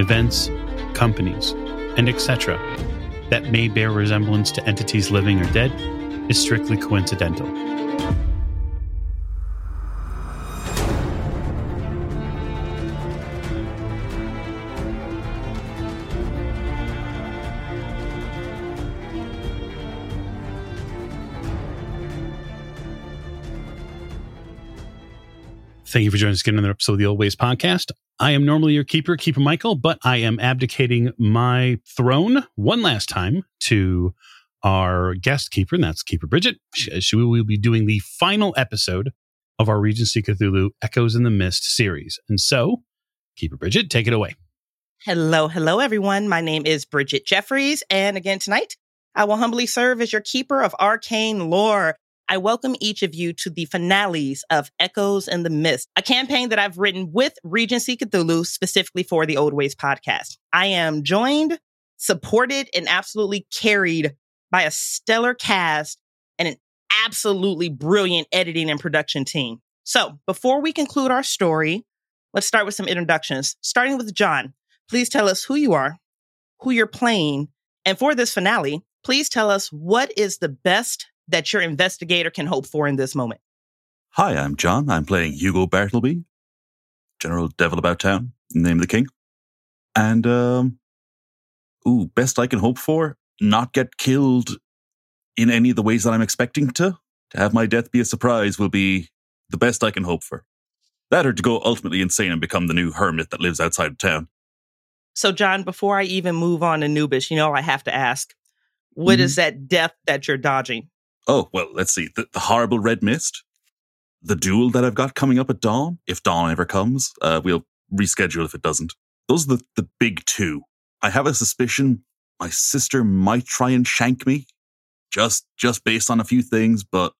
events, companies, and etc., that may bear resemblance to entities living or dead, is strictly coincidental. Thank you for joining us again in another episode of the Old Ways Podcast. I am normally your keeper, Keeper Michael, but I am abdicating my throne one last time to our guest keeper, and that's Keeper Bridget. She, she will be doing the final episode of our Regency Cthulhu Echoes in the Mist series. And so, Keeper Bridget, take it away. Hello, hello, everyone. My name is Bridget Jeffries, and again tonight, I will humbly serve as your keeper of arcane lore. I welcome each of you to the finales of Echoes in the Mist, a campaign that I've written with Regency Cthulhu specifically for the Old Ways podcast. I am joined, supported, and absolutely carried by a stellar cast and an absolutely brilliant editing and production team. So before we conclude our story, let's start with some introductions, starting with John. Please tell us who you are, who you're playing, and for this finale, please tell us what is the best that your investigator can hope for in this moment. Hi, I'm John. I'm playing Hugo Bartleby, General Devil About Town, name of the king. And, um, ooh, best I can hope for, not get killed in any of the ways that I'm expecting to. To have my death be a surprise will be the best I can hope for. That or to go ultimately insane and become the new hermit that lives outside of town. So, John, before I even move on to Noobish, you know, I have to ask, what Mhm. is that death that you're dodging? Oh, well, let's see. The, the horrible red mist, the duel that I've got coming up at dawn. If dawn ever comes, uh, we'll reschedule if it doesn't. Those are the, the big two. I have a suspicion my sister might try and shank me, just just based on a few things, but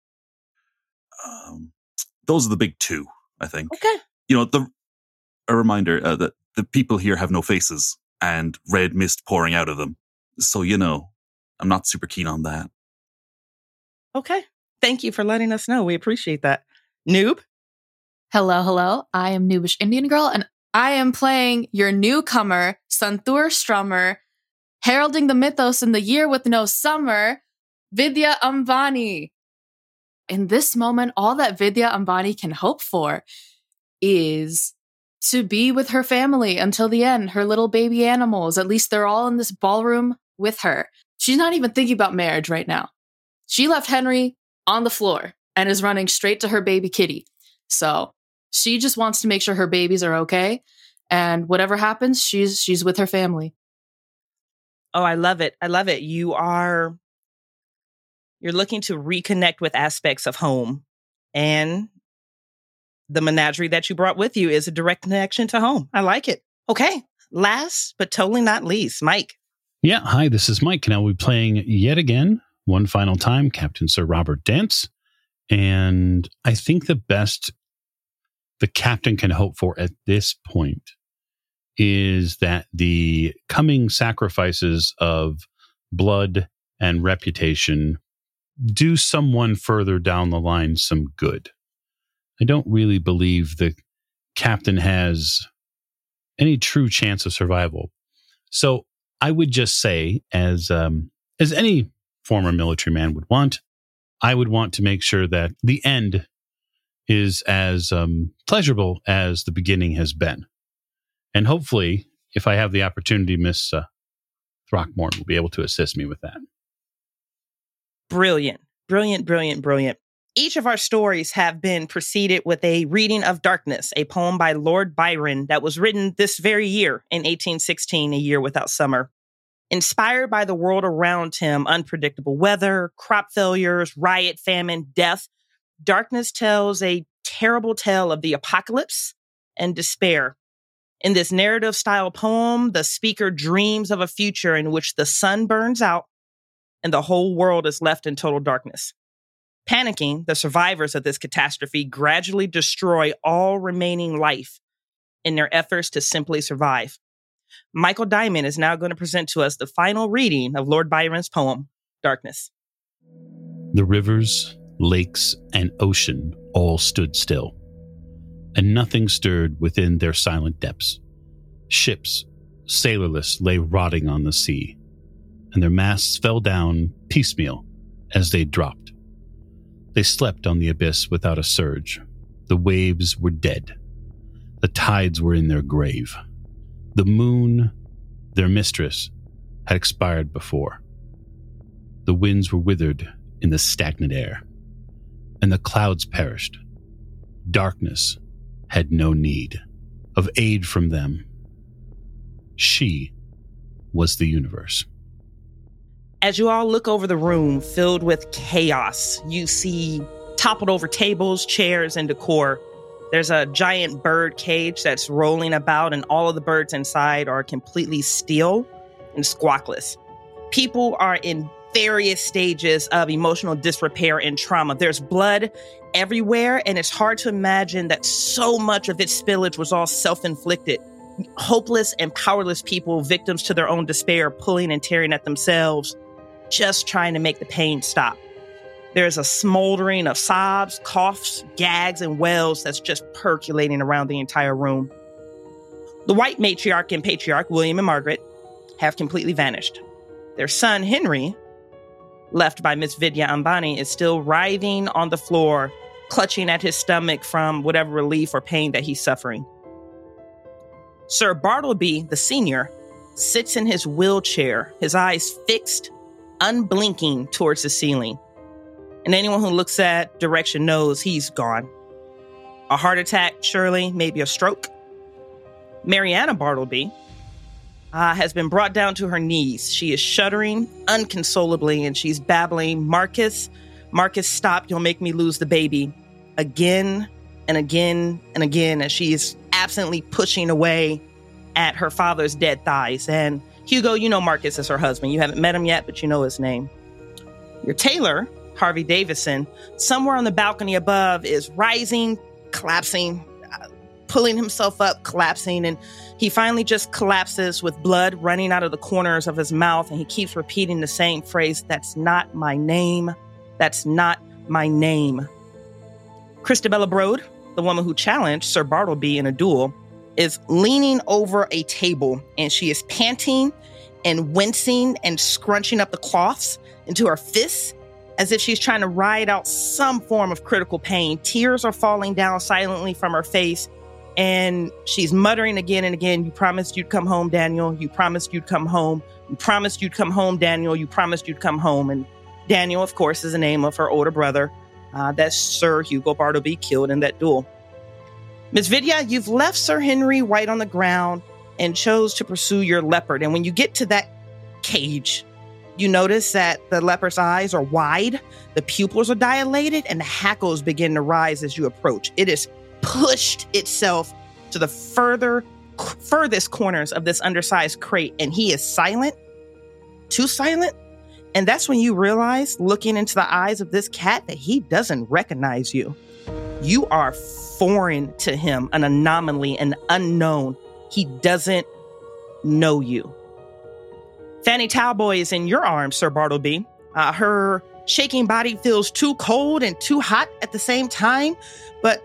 um, those are the big two. I think. Okay. You know, the a reminder uh, that the people here have no faces and red mist pouring out of them. So you know, I'm not super keen on that. Okay. Thank you for letting us know. We appreciate that. Noob? Hello, hello. I am Noobish Indian Girl, and I am playing your newcomer, Santur Strummer, heralding the mythos in the year with no summer, Vidya Ambani. In this moment, all that Vidya Ambani can hope for is to be with her family until the end, her little baby animals. At least they're all in this ballroom with her. She's not even thinking about marriage right now. She left Henry on the floor and is running straight to her baby kitty. So she just wants to make sure her babies are okay. And whatever happens, she's she's with her family. Oh, I love it. I love it. You are you're looking to reconnect with aspects of home and the menagerie that you brought with you is a direct connection to home. I like it. Okay. Last but totally not least, Mike. Yeah, hi, this is Mike, and I'll be playing yet again, one final time, Captain Sir Robert Dance. And I think the best the captain can hope for at this point is that the coming sacrifices of blood and reputation do someone further down the line some good. I don't really believe the captain has any true chance of survival. So I would just say, as um, as any former military man would want, I would want to make sure that the end is as um, pleasurable as the beginning has been, and hopefully, if I have the opportunity, Miss uh, Throckmorton will be able to assist me with that. Brilliant, brilliant, brilliant, brilliant. Each of our stories have been preceded with a reading of Darkness, a poem by Lord Byron that was written this very year in 1816, a year without summer. Inspired by the world around him, unpredictable weather, crop failures, riot, famine, death, Darkness tells a terrible tale of the apocalypse and despair. In this narrative style poem, the speaker dreams of a future in which the sun burns out and the whole world is left in total darkness. Panicking, the survivors of this catastrophe gradually destroy all remaining life in their efforts to simply survive. Michael Diamond is now going to present to us the final reading of Lord Byron's poem, Darkness. The rivers, lakes, and ocean all stood still, and nothing stirred within their silent depths. Ships, sailorless, lay rotting on the sea, and their masts fell down piecemeal as they dropped. They slept on the abyss without a surge. The waves were dead. The tides were in their grave. The moon, their mistress, had expired before. The winds were withered in the stagnant air, and the clouds perished. Darkness had no need of aid from them. She was the universe. As you all look over the room filled with chaos, you see toppled over tables, chairs, and decor. There's a giant bird cage that's rolling about, and all of the birds inside are completely still and squawkless. People are in various stages of emotional disrepair and trauma. There's blood everywhere, and it's hard to imagine that so much of its spillage was all self inflicted. Hopeless and powerless people, victims to their own despair, pulling and tearing at themselves just trying to make the pain stop. There's a smoldering of sobs, coughs, gags, and wails that's just percolating around the entire room. The white matriarch and patriarch, William and Margaret, have completely vanished. Their son, Henry, left by Miss Vidya Ambani, is still writhing on the floor, clutching at his stomach from whatever relief or pain that he's suffering. Sir Bartleby, the senior, sits in his wheelchair, his eyes fixed unblinking towards the ceiling. And anyone who looks at direction knows he's gone. A heart attack, surely, maybe a stroke. Mariana Bartleby uh, has been brought down to her knees. She is shuddering unconsolably and she's babbling, Marcus, Marcus, stop, you'll make me lose the baby. Again and again and again as she is absently pushing away at her father's dead thighs. And Hugo, you know Marcus as her husband. You haven't met him yet, but you know his name. Your tailor, Harvey Davison, somewhere on the balcony above, is rising, collapsing, uh, pulling himself up, collapsing, and he finally just collapses with blood running out of the corners of his mouth. And he keeps repeating the same phrase That's not my name. That's not my name. Christabella Brode, the woman who challenged Sir Bartleby in a duel, is leaning over a table and she is panting and wincing and scrunching up the cloths into her fists as if she's trying to ride out some form of critical pain. Tears are falling down silently from her face and she's muttering again and again, You promised you'd come home, Daniel. You promised you'd come home. You promised you'd come home, Daniel. You promised you'd come home. And Daniel, of course, is the name of her older brother uh, that Sir Hugo Bartleby killed in that duel. Miss Vidya, you've left Sir Henry White on the ground and chose to pursue your leopard. And when you get to that cage, you notice that the leopard's eyes are wide, the pupils are dilated, and the hackles begin to rise as you approach. It has pushed itself to the further furthest corners of this undersized crate, and he is silent, too silent. And that's when you realize, looking into the eyes of this cat, that he doesn't recognize you. You are foreign to him, an anomaly, an unknown. He doesn't know you. Fanny Talboy is in your arms, Sir Bartleby. Uh, her shaking body feels too cold and too hot at the same time, but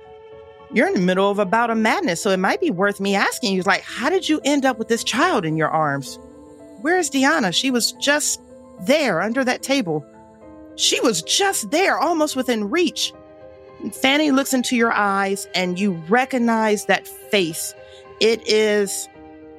you're in the middle of a bout of madness, so it might be worth me asking you, like, how did you end up with this child in your arms? Where's Diana? She was just there under that table. She was just there, almost within reach. Fanny looks into your eyes and you recognize that face. It is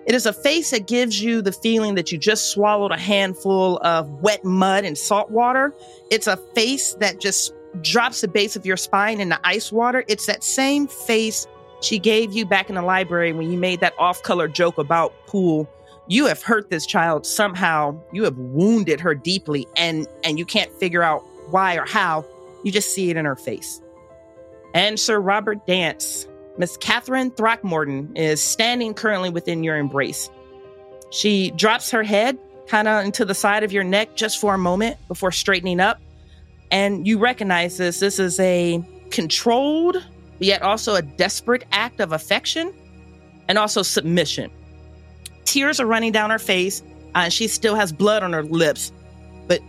it is a face that gives you the feeling that you just swallowed a handful of wet mud and salt water. It's a face that just drops the base of your spine in the ice water. It's that same face she gave you back in the library when you made that off-color joke about pool. You have hurt this child somehow. You have wounded her deeply and and you can't figure out why or how. You just see it in her face and Sir Robert Dance. Miss Catherine Throckmorton is standing currently within your embrace. She drops her head kind of into the side of your neck just for a moment before straightening up. And you recognize this. This is a controlled, yet also a desperate act of affection and also submission. Tears are running down her face, uh, and she still has blood on her lips, but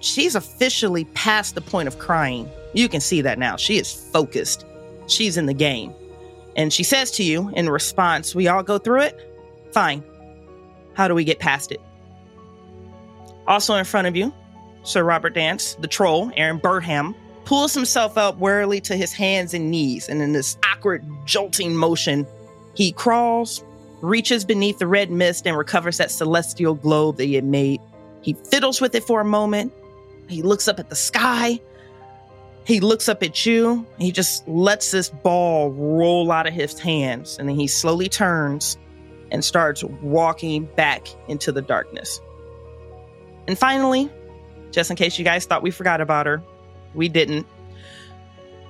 she's officially past the point of crying. You can see that now. She is focused, she's in the game. And she says to you in response, We all go through it? Fine. How do we get past it? Also in front of you, Sir Robert Dance, the troll, Aaron Burham, pulls himself up warily to his hands and knees, and in this awkward, jolting motion, he crawls, reaches beneath the red mist, and recovers that celestial globe that he had made. He fiddles with it for a moment. He looks up at the sky. He looks up at you. He just lets this ball roll out of his hands, and then he slowly turns and starts walking back into the darkness. And finally, just in case you guys thought we forgot about her, we didn't.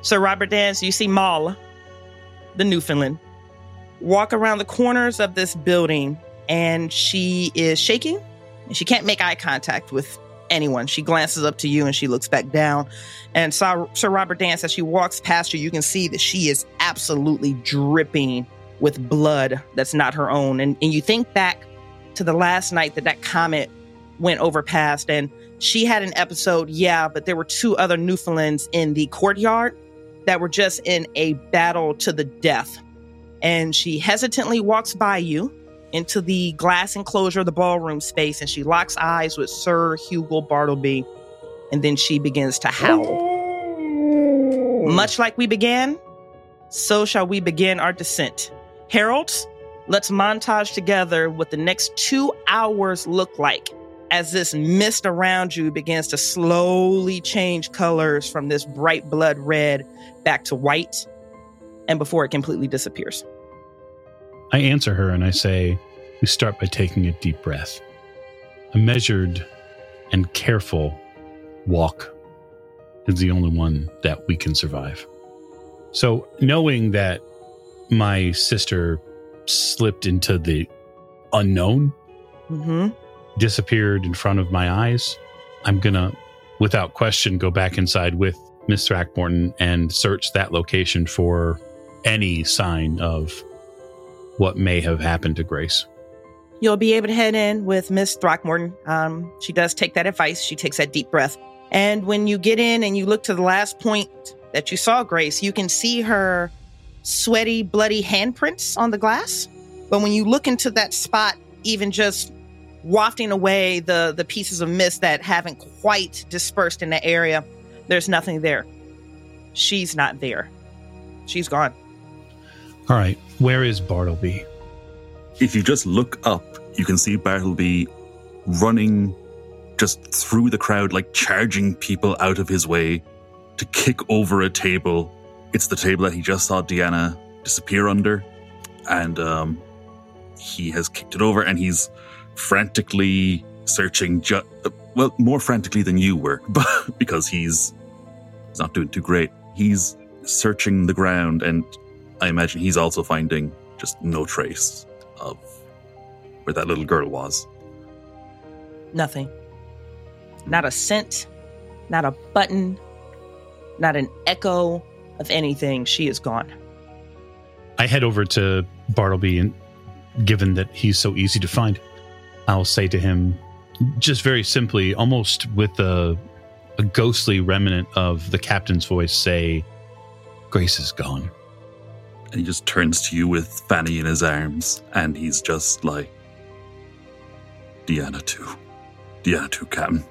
Sir Robert Dance, you see Mala, the Newfoundland, walk around the corners of this building and she is shaking and she can't make eye contact with anyone. She glances up to you and she looks back down. And Sir, Sir Robert Dance, as she walks past you, you can see that she is absolutely dripping with blood that's not her own. And, and you think back to the last night that that comet went over past and she had an episode, yeah, but there were two other Newfoundlands in the courtyard that were just in a battle to the death. And she hesitantly walks by you into the glass enclosure of the ballroom space and she locks eyes with Sir Hugo Bartleby. And then she begins to howl. Much like we began, so shall we begin our descent. Heralds, let's montage together what the next two hours look like as this mist around you begins to slowly change colors from this bright blood red back to white and before it completely disappears. I answer her and I say, We start by taking a deep breath. A measured and careful walk is the only one that we can survive. So, knowing that my sister slipped into the unknown, Mm-hmm. disappeared in front of my eyes, I'm gonna, without question, go back inside with Miss Throckmorton and search that location for any sign of what may have happened to Grace. You'll be able to head in with Miss Throckmorton. Um, she does take that advice. She takes that deep breath. And when you get in and you look to the last point that you saw Grace, you can see her sweaty, bloody handprints on the glass. But when you look into that spot, even just wafting away the, the pieces of mist that haven't quite dispersed in the area, there's nothing there. She's not there. She's gone. All right, where is Bartleby? If you just look up, you can see Bartleby running just through the crowd, like charging people out of his way to kick over a table. It's the table that he just saw Deanna disappear under. And um, he has kicked it over and he's frantically searching, ju- well, more frantically than you were, but because he's, he's not doing too great. He's searching the ground and I imagine he's also finding just no trace of where that little girl was. Nothing. Not a scent, not a button, not an echo of anything. She is gone. I head over to Bartleby, and given that he's so easy to find, I'll say to him, just very simply, almost with a, a ghostly remnant of the captain's voice, say, Grace is gone. And he just turns to you with Fanny in his arms and he's just like, Deanna too. Deanna too, Captain.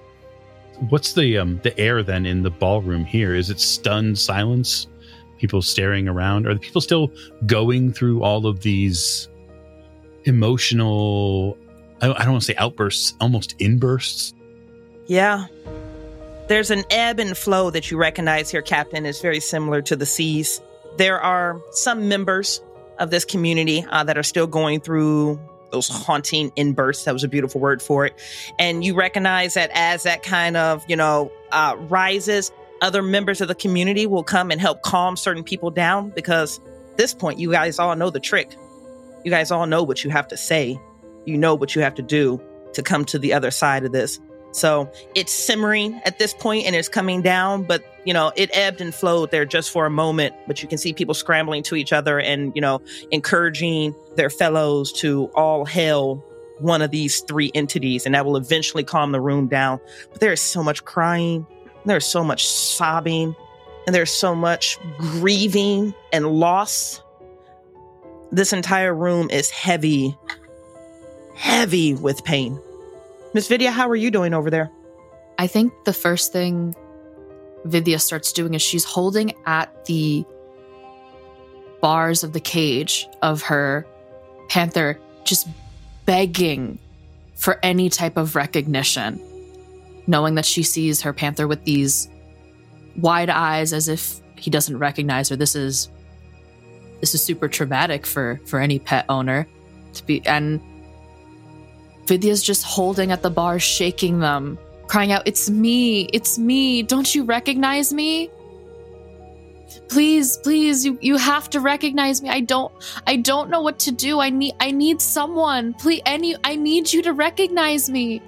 What's the um the air then in the ballroom here? Is it stunned silence? People staring around? Are the people still going through all of these emotional I, I don't want to say outbursts, almost inbursts? Yeah. There's an ebb and flow that you recognize here, Captain. It's very similar to the seas. There are some members of this community uh, that are still going through those haunting inbursts. That was a beautiful word for it. And you recognize that as that kind of, you know, uh, rises, other members of the community will come and help calm certain people down because at this point, you guys all know the trick. You guys all know what you have to say. You know what you have to do to come to the other side of this. So it's simmering at this point and it's coming down, but you know, it ebbed and flowed there just for a moment. But you can see people scrambling to each other and, you know, encouraging their fellows to all hail one of these three entities, and that will eventually calm the room down. But there is so much crying, there's so much sobbing, and there's so much grieving and loss. This entire room is heavy, heavy with pain. Miss Vidya, how are you doing over there? I think the first thing Vidya starts doing is she's holding at the bars of the cage of her panther, just begging for any type of recognition, knowing that she sees her panther with these wide eyes as if he doesn't recognize her. This is this is super traumatic for for any pet owner to be and Vidya's just holding at the bars, shaking them, crying out, It's me, it's me, don't you recognize me? Please, please, you, you have to recognize me. I don't I don't know what to do. I need I need someone. Please any I need you to recognize me.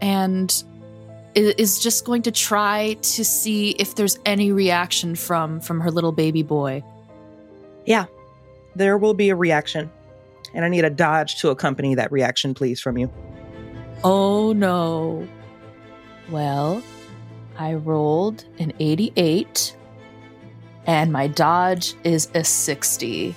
And is just going to try to see if there's any reaction from from her little baby boy. Yeah. There will be a reaction. And I need a dodge to accompany that reaction, please, from you. Oh no. Well, I rolled an 88, and my dodge is a 60.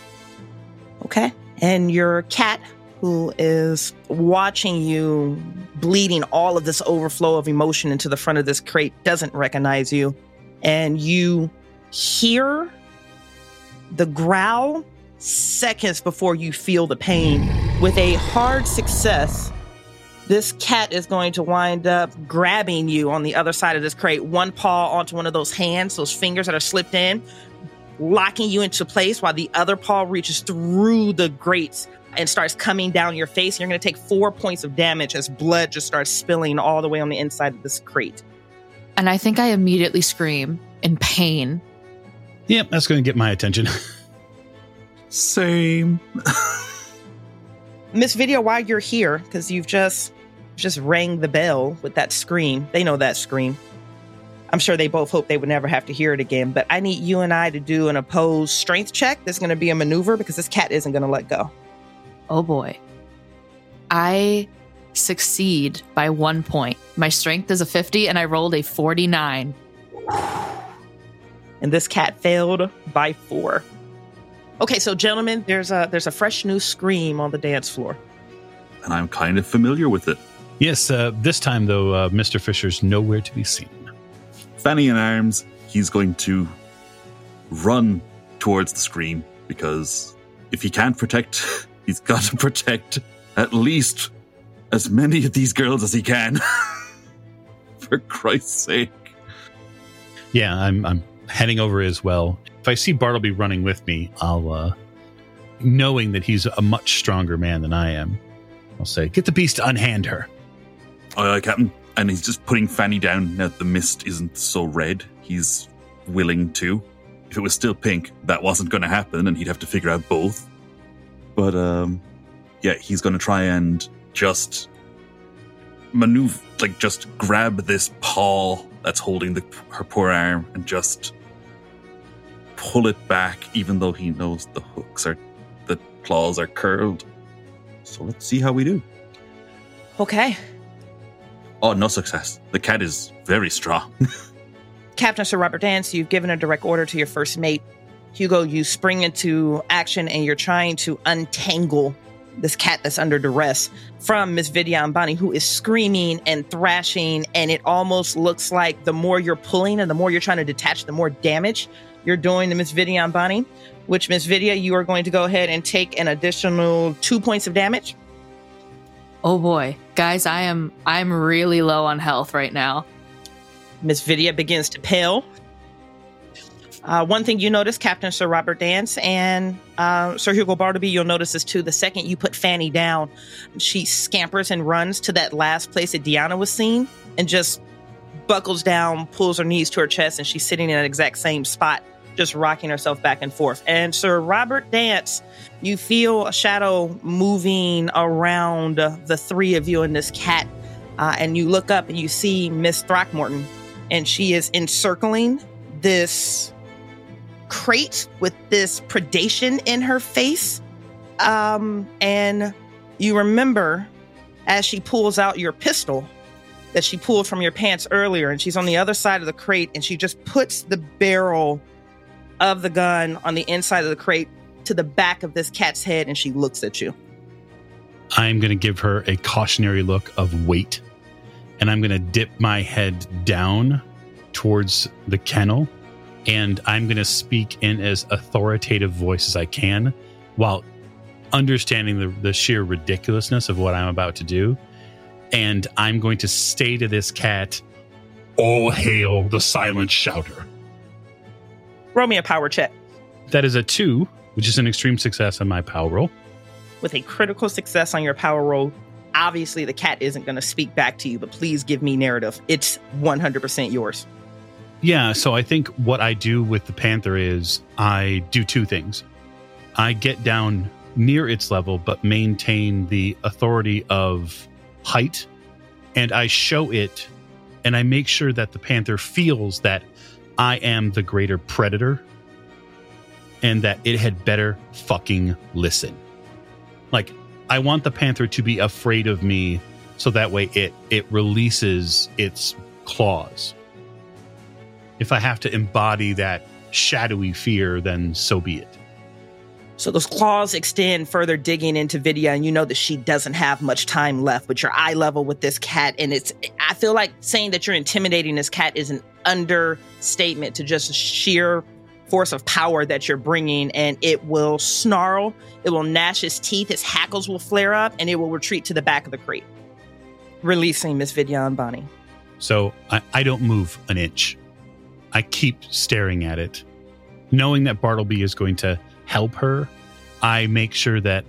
Okay. And your cat, who is watching you bleeding all of this overflow of emotion into the front of this crate, doesn't recognize you. And you hear the growl seconds before you feel the pain. With a hard success, this cat is going to wind up grabbing you on the other side of this crate, one paw onto one of those hands, those fingers that are slipped in, locking you into place while the other paw reaches through the grates and starts coming down your face. You're going to take four points of damage as blood just starts spilling all the way on the inside of this crate. And I think I immediately scream in pain. Yep, that's going to get my attention. Same. Miss Vidya, while you're here, because you've just just rang the bell with that scream. They know that scream. I'm sure they both hope they would never have to hear it again. But I need you and I to do an opposed strength check. There's going to be a maneuver because this cat isn't going to let go. Oh boy. I succeed by one point. My strength is a 50 and I rolled a 49. And this cat failed by four. Okay, so gentlemen, there's a there's a fresh new scream on the dance floor. And I'm kind of familiar with it. Yes, uh, this time though, uh, Mr. Fisher's nowhere to be seen. Fanny in arms, he's going to run towards the scream because if he can't protect, he's got to protect at least as many of these girls as he can. For Christ's sake. Yeah, I'm I'm heading over as well. If I see Bartleby running with me, I'll uh knowing that he's a much stronger man than I am, I'll say, "Get the beast to unhand her." Aye, aye, Captain. And he's just putting Fanny down now that the mist isn't so red. He's willing to. If it was still pink, that wasn't going to happen, and he'd have to figure out both. But um, yeah, he's going to try and just maneuver, like just grab this paw that's holding the, her poor arm and just pull it back, even though he knows the hooks are, the claws are curled. So let's see how we do. Okay. Oh, no success. The cat is very strong. Captain Sir Robert Dance, you've given a direct order to your first mate. Hugo, you spring into action and you're trying to untangle this cat that's under duress from Miss Vidya Ambani, who is screaming and thrashing. And it almost looks like the more you're pulling and the more you're trying to detach, the more damage you're doing to Miss Vidya Ambani, which Miss Vidya, you are going to go ahead and take an additional two points of damage. Oh boy. Guys, I am I'm really low on health right now. Miss Vidya begins to pale. Uh, one thing you notice, Captain Sir Robert Dance and uh, Sir Hugo Bartleby, you'll notice this too. The second you put Fanny down, she scampers and runs to that last place that Deanna was seen and just buckles down, pulls her knees to her chest, and she's sitting in that exact same spot, just rocking herself back and forth. And Sir Robert Dance, you feel a shadow moving around the three of you and this cat. Uh, and you look up and you see Miss Throckmorton, and she is encircling this crate with this predation in her face. Um, and you remember as she pulls out your pistol that she pulled from your pants earlier, and she's on the other side of the crate, and she just puts the barrel of the gun on the inside of the crate to the back of this cat's head, and she looks at you. I'm going to give her a cautionary look of wait, and I'm going to dip my head down towards the kennel, and I'm going to speak in as authoritative voice as I can while understanding the, the sheer ridiculousness of what I'm about to do. And I'm going to say to this cat, All hail the silent shouter. Roll me a power check. That is a two, which is an extreme success on my power roll. With a critical success on your power roll, obviously the cat isn't going to speak back to you, but please give me narrative. It's 100% yours. Yeah, so I think what I do with the panther is I do two things. I get down near its level, but maintain the authority of height, and I show it, and I make sure that the panther feels that I am the greater predator and that it had better fucking listen. Like, I want the panther to be afraid of me so that way it it releases its claws. If I have to embody that shadowy fear, then so be it. So those claws extend further digging into Vidya, and you know that she doesn't have much time left, but you're eye level with this cat. And it's, I feel like saying that you're intimidating this cat is an understatement to just sheer force of power that you're bringing. And it will snarl, it will gnash its teeth, its hackles will flare up, and it will retreat to the back of the crate, releasing Miss Vidya Ambani. So I, I don't move an inch. I keep staring at it, knowing that Bartleby is going to help her. I make sure that,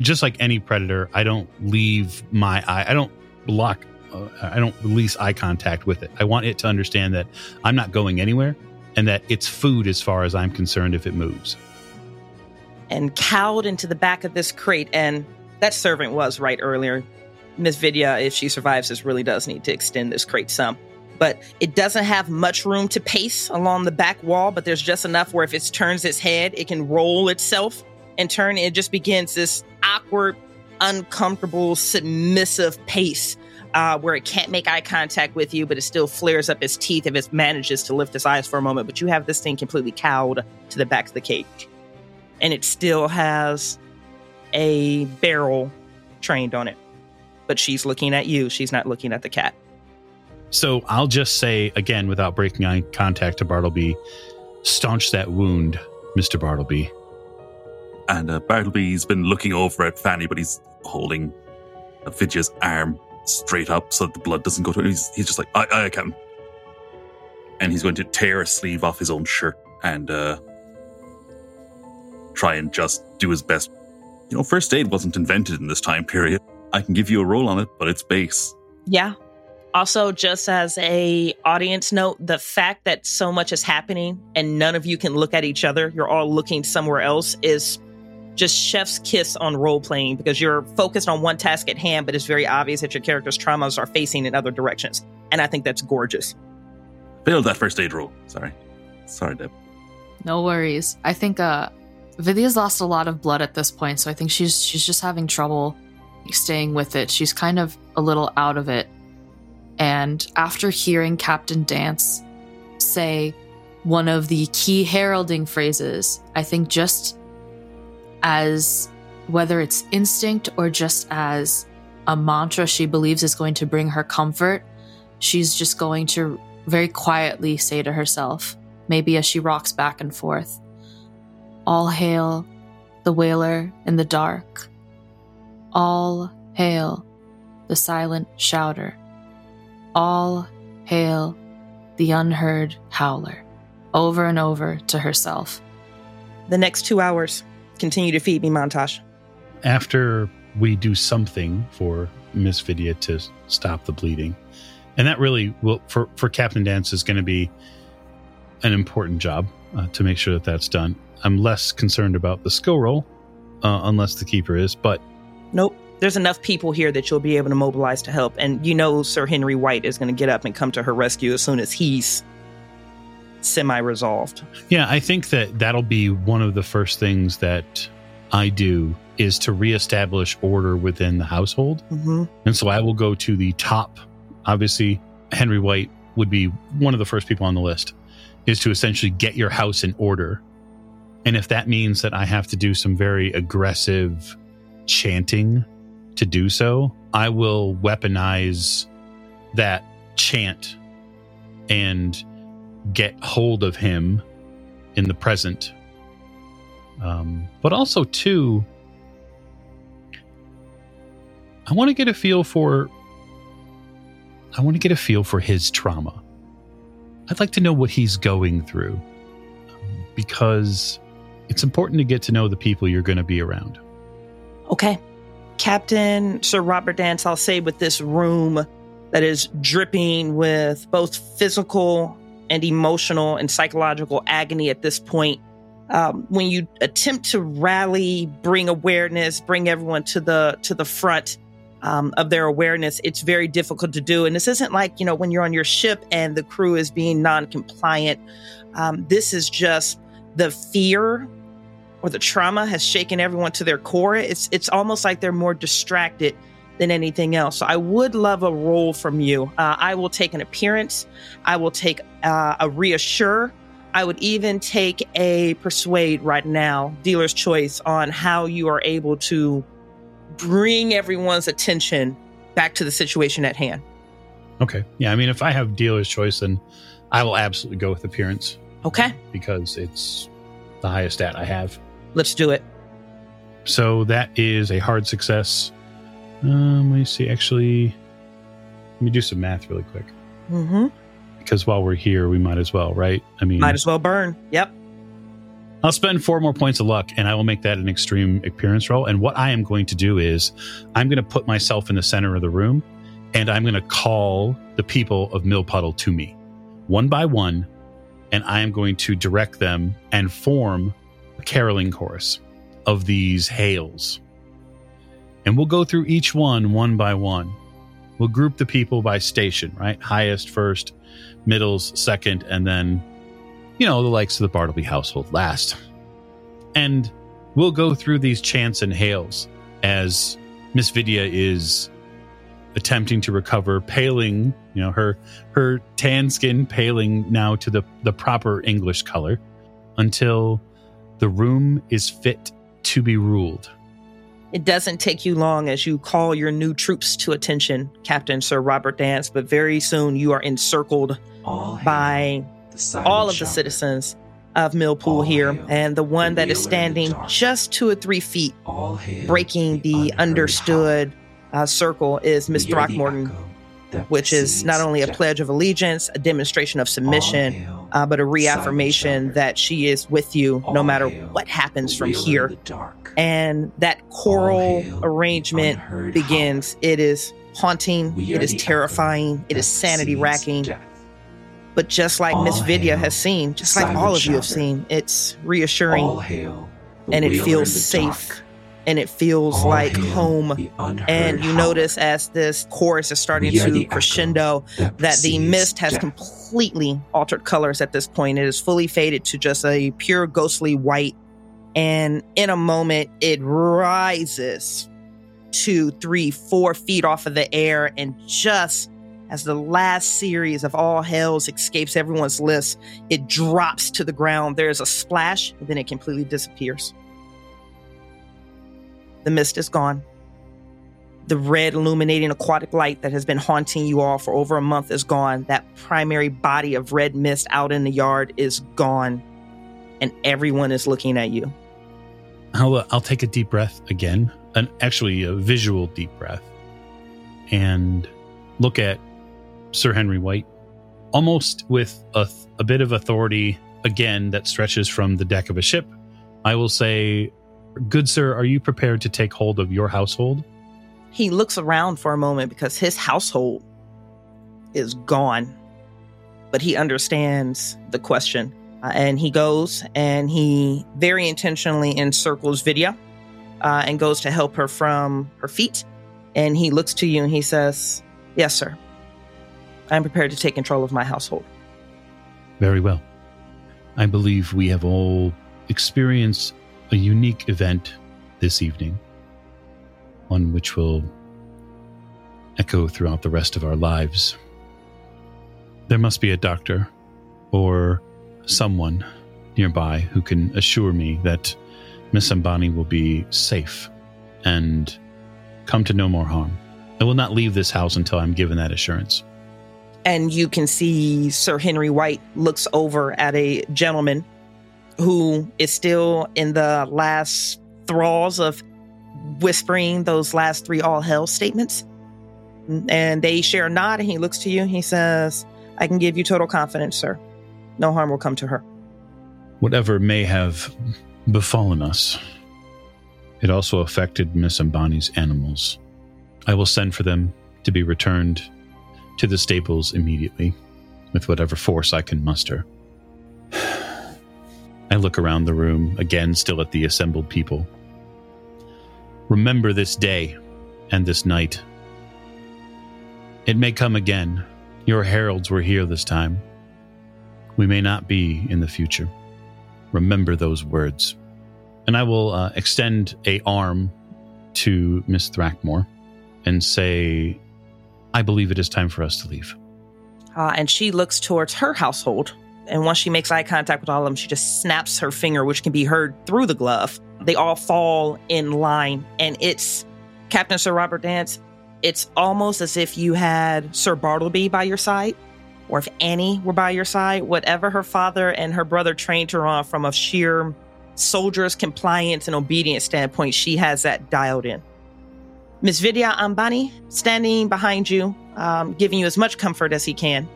just like any predator, I don't leave my eye. I don't block. Uh, I don't release eye contact with it. I want it to understand that I'm not going anywhere, and that it's food as far as I'm concerned if it moves. And cowed into the back of this crate, and that servant was right earlier. Miss Vidya, if she survives this, really does need to extend this crate some but it doesn't have much room to pace along the back wall, but there's just enough where if it turns its head, it can roll itself and turn. It just begins this awkward, uncomfortable, submissive pace uh, where it can't make eye contact with you, but it still flares up its teeth if it manages to lift its eyes for a moment. But you have this thing completely cowed to the back of the cage. And it still has a barrel trained on it. But she's looking at you, she's not looking at the cat. So I'll just say again, without breaking eye contact to Bartleby, staunch that wound, Mister Bartleby. And uh, Bartleby's been looking over at Fanny, but he's holding Vidya's arm straight up so that the blood doesn't go to him. He's, he's just like, I, I can. And he's going to tear a sleeve off his own shirt and uh, try and just do his best. You know, first aid wasn't invented in this time period. I can give you a roll on it, but it's base. Yeah, also, just as a audience note, the fact that so much is happening and none of you can look at each other, you're all looking somewhere else, is just chef's kiss on role playing because you're focused on one task at hand, but it's very obvious that your character's traumas are facing in other directions. And I think that's gorgeous. Failed that first aid roll. Sorry. Sorry, Deb. No worries. I think uh Vidya's lost a lot of blood at this point, so I think she's she's just having trouble staying with it. She's kind of a little out of it. And after hearing Captain Dance say one of the key heralding phrases, I think just as whether it's instinct or just as a mantra she believes is going to bring her comfort, she's just going to very quietly say to herself, maybe as she rocks back and forth, All hail the wailer in the dark. All hail the silent shouter. All hail the unheard howler, over and over to herself. The next two hours, continue to feed me montage. After we do something for Miss Vidya to stop the bleeding, and that really will for for Captain Dance is going to be an important job uh, to make sure that that's done. I'm less concerned about the skill roll, uh, unless the keeper is, but Nope. There's enough people here that you'll be able to mobilize to help. And you know Sir Henry White is going to get up and come to her rescue as soon as he's semi resolved. Yeah, I think that that'll be one of the first things that I do is to reestablish order within the household. Mm-hmm. And so I will go to the top. Obviously, Henry White would be one of the first people on the list, is to essentially get your house in order. And if that means that I have to do some very aggressive chanting to do so, I will weaponize that chant and get hold of him in the present. Um, but also, too, I want to get a feel for. I want to get a feel for his trauma. I'd like to know what he's going through because it's important to get to know the people you're going to be around. Okay. Captain Sir Robert Dance, I'll say with this room that is dripping with both physical and emotional and psychological agony at this point. Um, when you attempt to rally, bring awareness, bring everyone to the to the front um, of their awareness, it's very difficult to do. And this isn't like you know when you're on your ship and the crew is being non-compliant. Um, this is just the fear or the trauma has shaken everyone to their core. It's it's almost like they're more distracted than anything else. So I would love a role from you. Uh, I will take an appearance. I will take uh, a reassure. I would even take a persuade right now, dealer's choice, on how you are able to bring everyone's attention back to the situation at hand. Okay. Yeah. I mean, if I have dealer's choice, then I will absolutely go with appearance Okay, because it's the highest stat I have. Let's do it. So that is a hard success. Um, let me see. Actually, let me do some math really quick Mm-hmm. because while we're here, we might as well, right? I mean, Might as well burn. Yep. I'll spend four more points of luck and I will make that an extreme appearance roll. And what I am going to do is I'm going to put myself in the center of the room and I'm going to call the people of Mill Puddle to me one by one. And I am going to direct them and form caroling chorus of these hails. And we'll go through each one one by one. We'll group the people by station, right? Highest first, middles second, and then you know, the likes of the Bartleby household last. And we'll go through these chants and hails as Miss Vidya is attempting to recover, paling, you know, her her tan skin paling now to the, the proper English color until the room is fit to be ruled. It doesn't take you long as you call your new troops to attention, Captain Sir Robert Dance, but very soon you are encircled All by all of the citizens of Millpool All here, and the one the that is wheeler in the standing just two or three feet, All breaking the unheard understood uh, circle, is. Miss We Throckmorton, which is not only a pledge of allegiance, a demonstration of submission, hail uh, but a reaffirmation that she is with you no matter what happens from here. dark. And that choral arrangement begins. It is haunting, it is terrifying, it is sanity racking. death. But just like Miss Vidya has seen, just like all of you have seen, it's reassuring All and it feels safe dark. And it feels All like home. And you notice as this chorus is starting We to crescendo that that the mist has death. completely altered colors at this point. It is fully faded to just a pure ghostly white. And in a moment, it rises two, three, four feet off of the air. And just as the last series of all hells escapes everyone's lips, it drops to the ground. There's a splash, and then it completely disappears. The mist is gone. The red illuminating aquatic light that has been haunting you all for over a month is gone. That primary body of red mist out in the yard is gone. And everyone is looking at you. I'll, uh, I'll take a deep breath again, and actually a visual deep breath, and look at Sir Henry White, almost with a, a bit of authority again that stretches from the deck of a ship. I will say, Good sir, are you prepared to take hold of your household? He looks around for a moment because his household is gone. But he understands the question. Uh, and he goes and he very intentionally encircles Vidya uh, and goes to help her from her feet. And he looks to you and he says, Yes, sir. I'm prepared to take control of my household. Very well. I believe we have all experienced a unique event this evening, one which will echo throughout the rest of our lives. There must be a doctor or someone nearby who can assure me that Miss Ambani will be safe and come to no more harm. I will not leave this house until I'm given that assurance. and you can see Sir Henry White looks over at a gentleman who is still in the last thralls of whispering those last three all hell statements. And they share a nod, and he looks to you. and He says, I can give you total confidence, sir. No harm will come to her. Whatever may have befallen us, it also affected Miss Ambani's animals. I will send for them to be returned to the stables immediately with whatever force I can muster. I look around the room, again, still at the assembled people. Remember this day and this night. It may come again. Your heralds were here this time. We may not be in the future. Remember those words. And I will uh, extend a arm to Miss Thrackmore and say, I believe it is time for us to leave. Uh, and she looks towards her household. And once she makes eye contact with all of them, she just snaps her finger, which can be heard through the glove. They all fall in line. And it's Captain Sir Robert Dance. It's almost as if you had Sir Bartleby by your side, or if Annie were by your side. Whatever her father and her brother trained her on from a sheer soldier's compliance and obedience standpoint, she has that dialed in. Miss Vidya Ambani, standing behind you, um, giving you as much comfort as he can,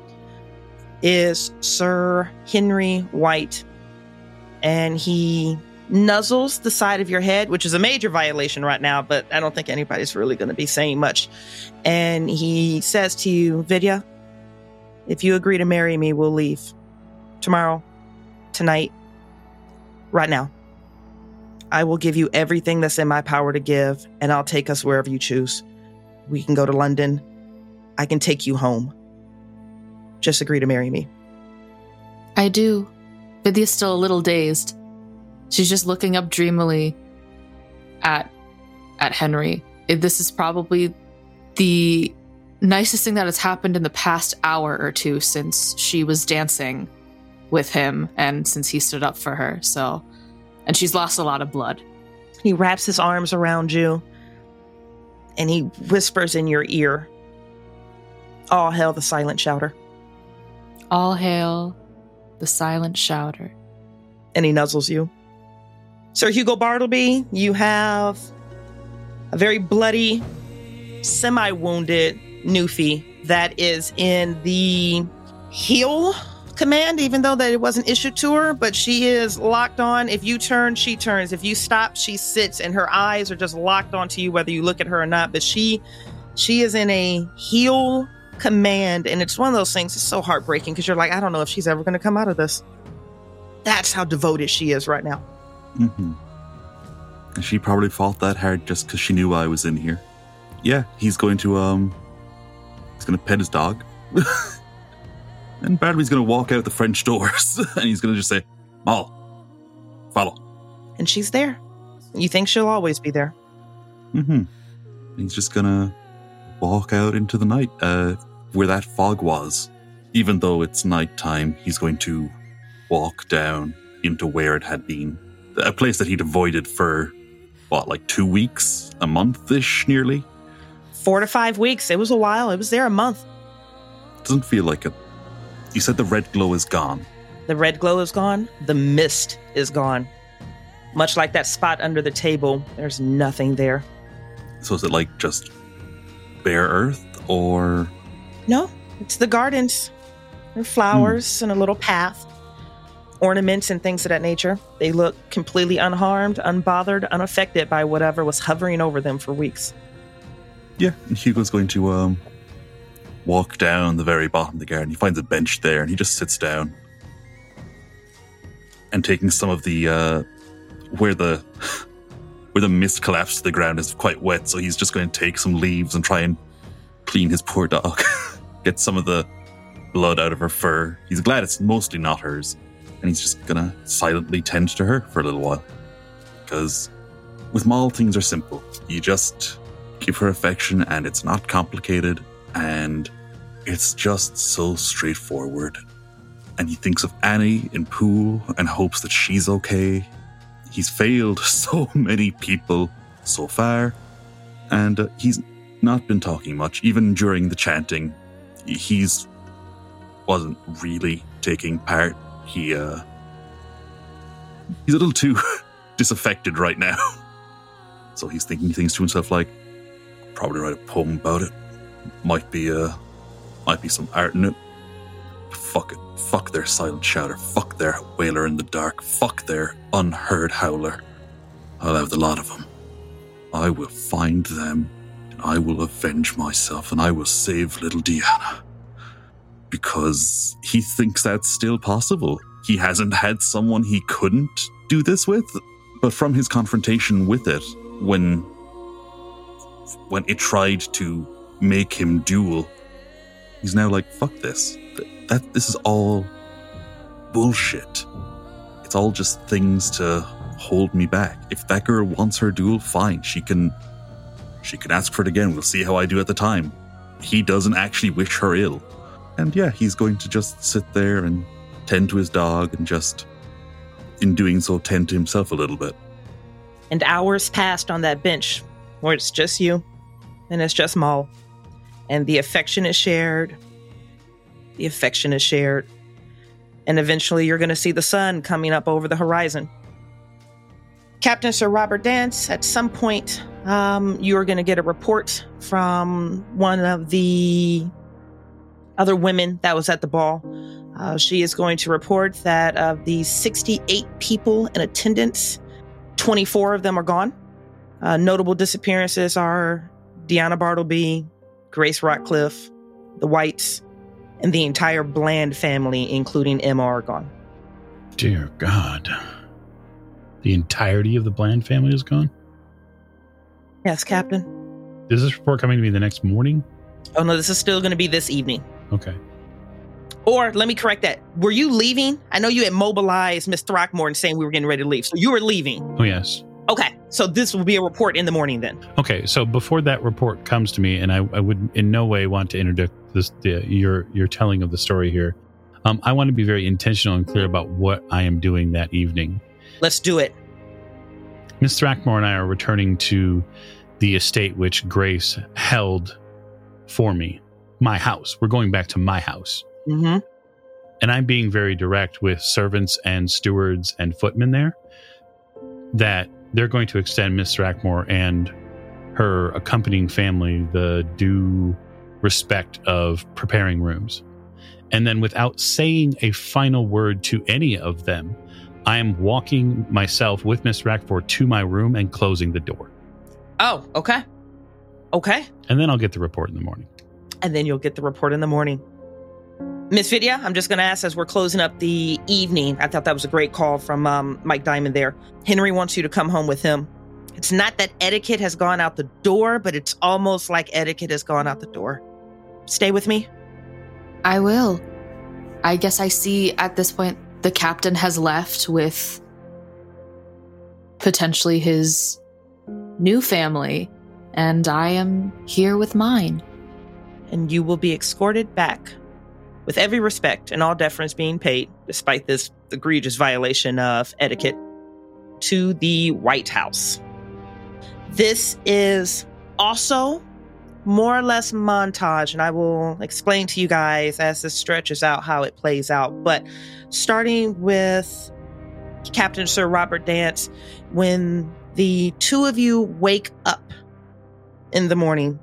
is Sir Henry White. And he nuzzles the side of your head, which is a major violation right now, but I don't think anybody's really going to be saying much. And he says to you, Vidya, if you agree to marry me, we'll leave tomorrow, tonight, right now. I will give you everything that's in my power to give, and I'll take us wherever you choose. We can go to London. I can take you home. Just agree to marry me. I do. Vidya's still a little dazed. She's just looking up dreamily at at Henry. This is probably the nicest thing that has happened in the past hour or two since she was dancing with him and since he stood up for her. So, and she's lost a lot of blood. He wraps his arms around you and he whispers in your ear, All hail the silent shouter. All hail the silent shouter. And he nuzzles you. Sir Hugo Bartleby, you have a very bloody, semi wounded Newfie that is in the heel command, even though that it wasn't issued to her, but she is locked on. If you turn, she turns. If you stop, she sits, and her eyes are just locked onto you, whether you look at her or not. But she she is in a heel command, and it's one of those things that's so heartbreaking because you're like, I don't know if she's ever gonna come out of this. That's how devoted she is right now. hmm She probably fought that hard just because she knew I was in here. Yeah, he's going to um, he's going to pet his dog, and Bartleby's going to walk out the French doors, and he's going to just say, "Moll, follow." And she's there. You think she'll always be there. Mm-hmm. He's just gonna walk out into the night, uh, where that fog was. Even though it's nighttime, he's going to walk down into where it had been. A place that he'd avoided for, what, like two weeks? A month ish, nearly? Four to five weeks. It was a while. It was there a month. Doesn't feel like it. You said the red glow is gone. The red glow is gone. The mist is gone. Much like that spot under the table, there's nothing there. So is it like just bare earth, or. No, it's the gardens. There are flowers and a little path, ornaments and things of that nature. They look completely unharmed, unbothered, unaffected by whatever was hovering over them for weeks. Yeah, and Hugo's going to um walk down the very bottom of the garden. He finds a bench there and he just sits down. And taking some of the uh, where the where the mist collapsed to the ground is quite wet, so he's just going to take some leaves and try and clean his poor dog. Get some of the blood out of her fur. He's glad it's mostly not hers, and he's just gonna silently tend to her for a little while. Because with Maul, things are simple. You just give her affection, and it's not complicated, and it's just so straightforward. And he thinks of Annie in pool and hopes that she's okay. He's failed so many people so far, and uh, he's not been talking much. Even during the chanting, he's wasn't really taking part. He uh, he's a little too disaffected right now. So he's thinking things to himself like, probably write a poem about it. Might be uh might be some art in it. Fuck it. Fuck their silent shouter. Fuck their wailer in the dark. Fuck their unheard howler. I'll have the lot of them. I will find them, I will avenge myself, and I will save little Deanna. Because he thinks that's still possible. He hasn't had someone he couldn't do this with, but from his confrontation with it, when when it tried to make him duel, he's now like, fuck this. Th- That this is all bullshit. It's all just things to hold me back. If that girl wants her duel, fine. She can she can ask for it again. We'll see how I do at the time. He doesn't actually wish her ill. And yeah, he's going to just sit there and tend to his dog and just in doing so tend to himself a little bit. And hours passed on that bench where it's just you and it's just Maul. And the affection is shared. The affection is shared. And eventually you're going to see the sun coming up over the horizon. Captain Sir Robert Dance, at some point, um, you're going to get a report from one of the other women that was at the ball. Uh, she is going to report that of the 68 people in attendance, 24 of them are gone. Uh, notable disappearances are Deanna Bartleby, Grace Ratcliffe, the Whites, and the entire Bland family, including Emma, are gone. Dear God. The entirety of the Bland family is gone? Yes, Captain. Is this report coming to me the next morning? Oh no, this is still going to be this evening. Okay. Or let me correct that. Were you leaving? I know you had mobilized Miss Throckmorton saying we were getting ready to leave. So you were leaving. Oh, yes. Okay. So this will be a report in the morning then. Okay, so before that report comes to me, and I, I would in no way want to interdict this the, your your telling of the story here. Um, I want to be very intentional and clear about what I am doing that evening. Let's do it. Miss Thrackmore and I are returning to the estate which Grace held for me, my house. We're going back to my house, Mm-hmm. and I'm being very direct with servants and stewards and footmen there that they're going to extend Miss Thrackmore and her accompanying family the due respect of preparing rooms. And then, without saying a final word to any of them, I am walking myself with Miss Rackford to my room and closing the door. Oh, okay. Okay. And then I'll get the report in the morning. And then you'll get the report in the morning. Miss Vidya, I'm just going to ask as we're closing up the evening. I thought that was a great call from um, Mike Diamond there. Henry wants you to come home with him. It's not that etiquette has gone out the door, but it's almost like etiquette has gone out the door. Stay with me. I will. I guess I see at this point the captain has left with potentially his new family, and I am here with mine. and you will be escorted back with every respect and all deference being paid, despite this egregious violation of etiquette, to the White House. This is also more or less montage, and I will explain to you guys as this stretches out how it plays out. But starting with Captain Sir Robert Dance, when the two of you wake up in the morning,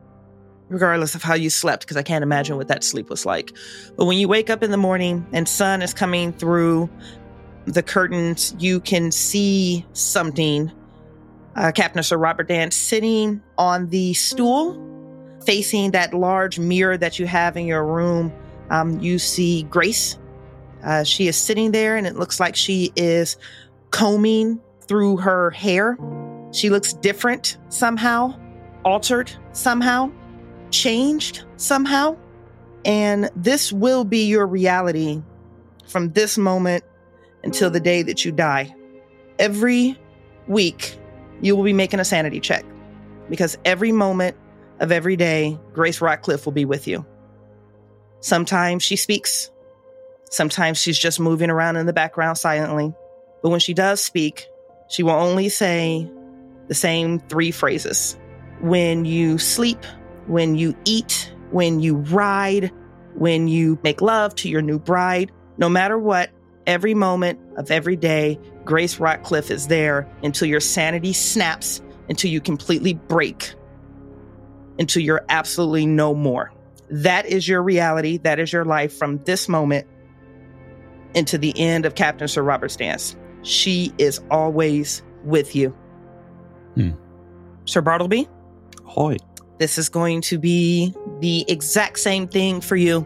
regardless of how you slept, because I can't imagine what that sleep was like. But when you wake up in the morning and sun is coming through the curtains, you can see something. Uh, Captain Sir Robert Dance sitting on the stool facing that large mirror that you have in your room, um, you see Grace. Uh, she is sitting there, and it looks like she is combing through her hair. She looks different somehow, altered somehow, changed somehow. And this will be your reality from this moment until the day that you die. Every week, you will be making a sanity check because every moment of every day, Grace Ratcliffe will be with you. Sometimes she speaks, sometimes she's just moving around in the background silently. But when she does speak, she will only say the same three phrases when you sleep, when you eat, when you ride, when you make love to your new bride. No matter what, every moment of every day, Grace Ratcliffe is there until your sanity snaps, until you completely break, until you're absolutely no more. That is your reality. That is your life from this moment into the end of Captain Sir Robert's dance. She is always with you. Hmm. Sir Bartleby, Hoy. this is going to be the exact same thing for you.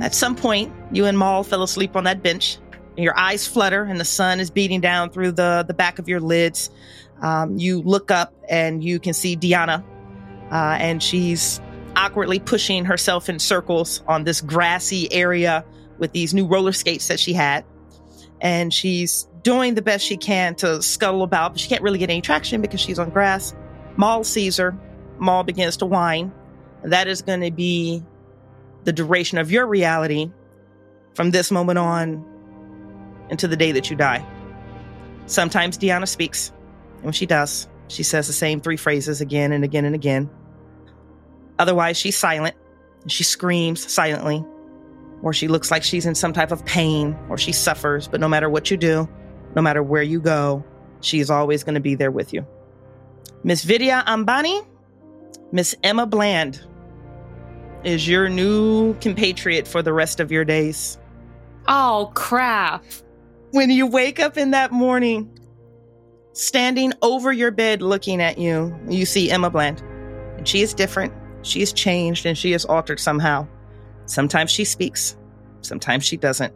At some point, you and Maul fell asleep on that bench. And your eyes flutter, and the sun is beating down through the, the back of your lids. Um, you look up and you can see Diana, uh, and she's awkwardly pushing herself in circles on this grassy area with these new roller skates that she had. And she's doing the best she can to scuttle about, but she can't really get any traction because she's on grass. Maul sees her. Maul begins to whine. That is going to be the duration of your reality from this moment on until the day that you die. Sometimes Diana speaks. And when she does, she says the same three phrases again and again and again. Otherwise, she's silent. She screams silently, or she looks like she's in some type of pain, or she suffers. But no matter what you do, no matter where you go, she is always going to be there with you. Miss Vidya Ambani, Miss Emma Bland is your new compatriot for the rest of your days. Oh, crap. When you wake up in that morning, standing over your bed looking at you, you see Emma Bland. And she is different. She is changed and she is altered somehow. Sometimes she speaks, sometimes she doesn't.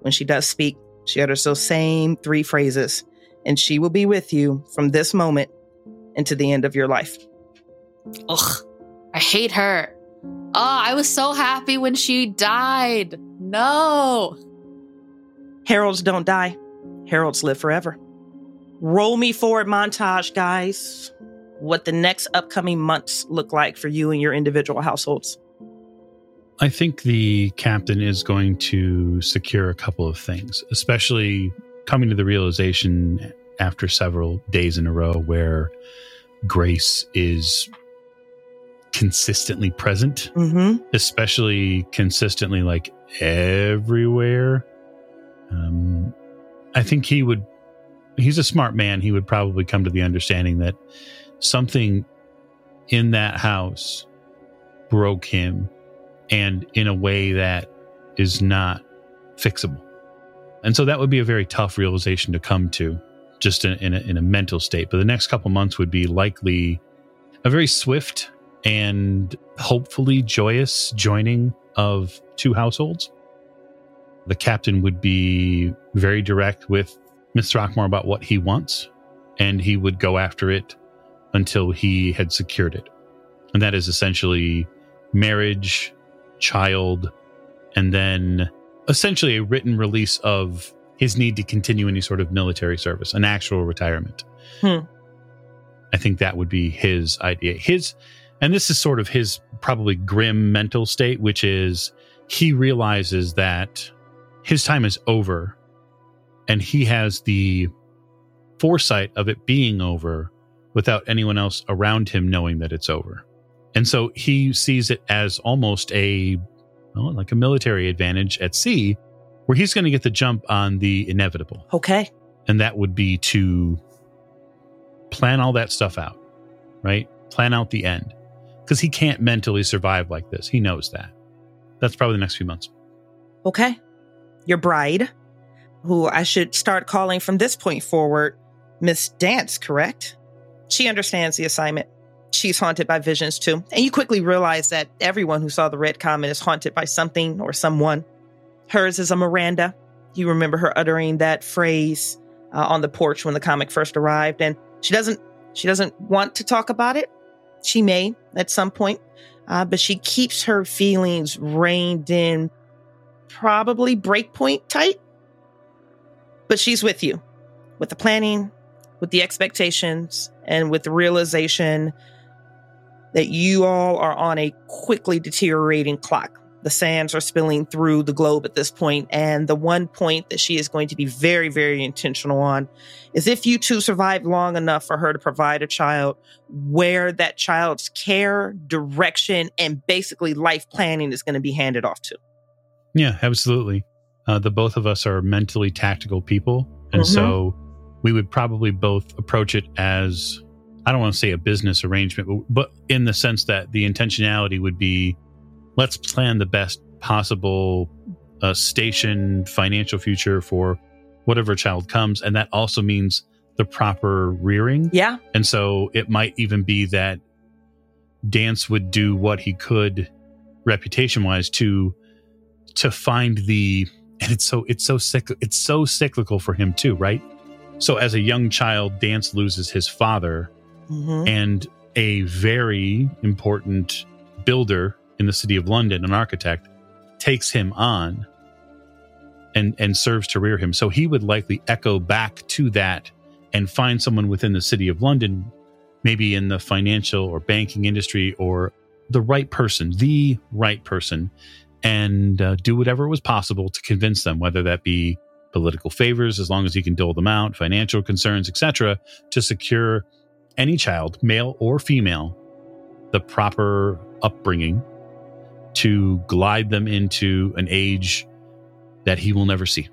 When she does speak, she utters those same three phrases, and she will be with you from this moment into the end of your life. Ugh, I hate her. Oh, I was so happy when she died. No. Heralds don't die, heralds live forever. Roll me forward montage, guys. What the next upcoming months look like for you and your individual households. I think the captain is going to secure a couple of things, especially coming to the realization after several days in a row where Grace is consistently present, Mm-hmm. especially consistently like everywhere. Um, I think he would, he's a smart man. He would probably come to the understanding that something in that house broke him and in a way that is not fixable. And so that would be a very tough realization to come to just in, in, a, in a mental state. But the next couple months would be likely a very swift and hopefully joyous joining of two households. The captain would be very direct with Miss Throckmore about what he wants, and he would go after it until he had secured it. And that is essentially marriage, child, and then essentially a written release of his need to continue any sort of military service, an actual retirement. Hmm. I think that would be his idea. His, and this is sort of his probably grim mental state, which is he realizes that his time is over and he has the foresight of it being over without anyone else around him knowing that it's over. And so he sees it as almost a well, like a military advantage at sea where he's going to get the jump on the inevitable. Okay. And that would be to plan all that stuff out, right? Plan out the end. Because he can't mentally survive like this. He knows that. That's probably the next few months. Okay. Your bride, who I should start calling from this point forward, Miss Dance, correct? She understands the assignment. she's haunted by visions too. And you quickly realize that everyone who saw the red comet is haunted by something or someone. Hers is a Miranda. You remember her uttering that phrase uh, on the porch when the comet first arrived, and she doesn't she doesn't want to talk about it. She may at some point, uh, but she keeps her feelings reined in, probably breakpoint tight. But she's with you, with the planning, with the expectations, and with the realization that you all are on a quickly deteriorating clock. The sands are spilling through the globe at this point, and the one point that she is going to be very, very intentional on is if you two survive long enough for her to provide a child where that child's care, direction, and basically life planning is going to be handed off to. Yeah, absolutely. Uh, the both of us are mentally tactical people. And so we would probably both approach it as I don't want to say a business arrangement, but, but in the sense that the intentionality would be let's plan the best possible uh, station financial future for whatever child comes. And that also means the proper rearing. Yeah. And so it might even be that Dance would do what he could reputation wise to to find the and it's so it's so sick it's so cyclical for him too, right? So as a young child, Dance loses his father Mhm. and a very important builder in the city of London, an architect, takes him on and and serves to rear him. So he would likely echo back to that and find someone within the city of London, maybe in the financial or banking industry or the right person, the right person, and uh, do whatever was possible to convince them, whether that be political favors, as long as he can dole them out, financial concerns, etc., to secure any child, male or female, the proper upbringing to glide them into an age that he will never see.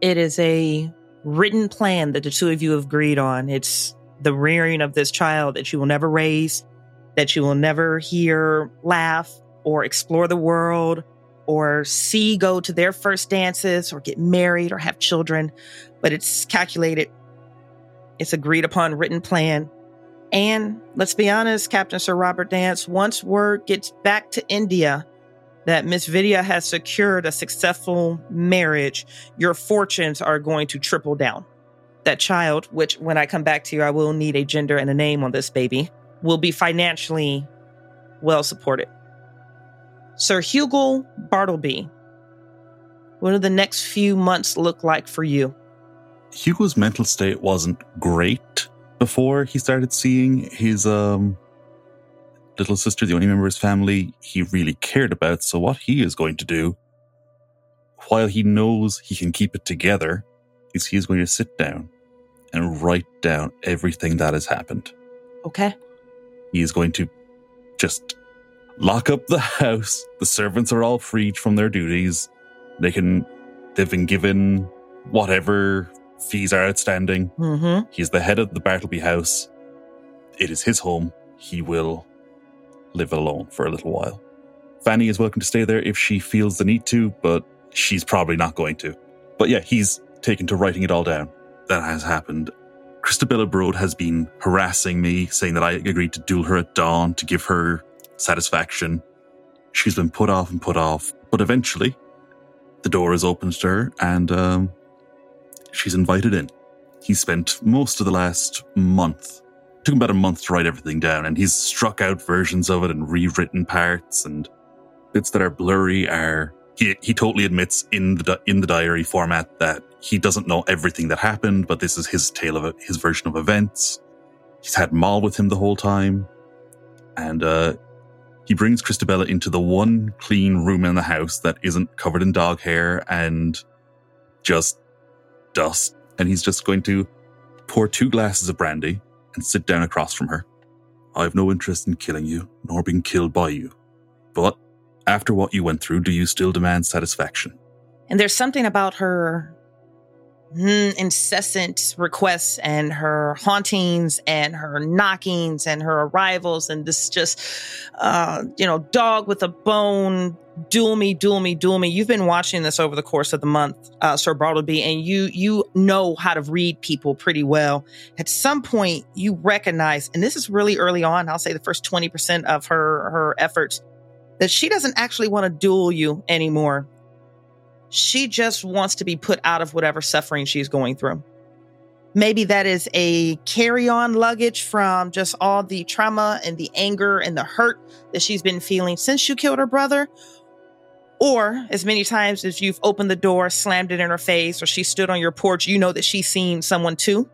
It is a written plan that the two of you have agreed on. It's the rearing of this child that you will never raise, that you will never hear laugh or explore the world or see go to their first dances or get married or have children. But it's calculated, it's agreed upon written plan. And let's be honest, Captain Sir Robert Dance, once word gets back to India that Miss Vidya has secured a successful marriage, your fortunes are going to triple down. That child, which when I come back to you, I will need a gender and a name on this baby, will be financially well supported. Sir Hugo Bartleby, what do the next few months look like for you? Hugo's mental state wasn't great before he started seeing his um little sister, the only member of his family he really cared about. So what he is going to do, while he knows he can keep it together, is he is going to sit down and write down everything that has happened. Okay. He is going to just lock up the house. The servants are all freed from their duties. They can they've been given whatever fees are outstanding. Mm-hmm. He's the head of the Bartleby house. It is his home. He will live alone for a little while. Fanny is welcome to stay there if she feels the need to, but she's probably not going to. But yeah, he's taken to writing it all down. That has happened. Christabella Broad has been harassing me, saying that I agreed to duel her at dawn to give her satisfaction. She's been put off and put off, but eventually the door is opened to her and um, she's invited in. He spent most of the last month, took him about a month to write everything down, and he's struck out versions of it and rewritten parts and bits that are blurry are. He, he totally admits in the in the diary format that he doesn't know everything that happened, but this is his tale of it, his version of events. He's had Maul with him the whole time, and uh, he brings Christabella into the one clean room in the house that isn't covered in dog hair and just dust. And he's just going to pour two glasses of brandy and sit down across from her. I have no interest in killing you, nor being killed by you. But after what you went through, do you still demand satisfaction? And there's something about her mm, incessant requests and her hauntings and her knockings and her arrivals and this just, uh, you know, dog with a bone, duel me, duel me, duel me. You've been watching this over the course of the month, uh, Sir Bartleby, and you you know how to read people pretty well. At some point, you recognize, and this is really early on. I'll say the first twenty percent of her her efforts that she doesn't actually want to duel you anymore. She just wants to be put out of whatever suffering she's going through. Maybe that is a carry on luggage from just all the trauma and the anger and the hurt that she's been feeling since you killed her brother. Or as many times as you've opened the door, slammed it in her face, or she stood on your porch, you know that she's seen someone too.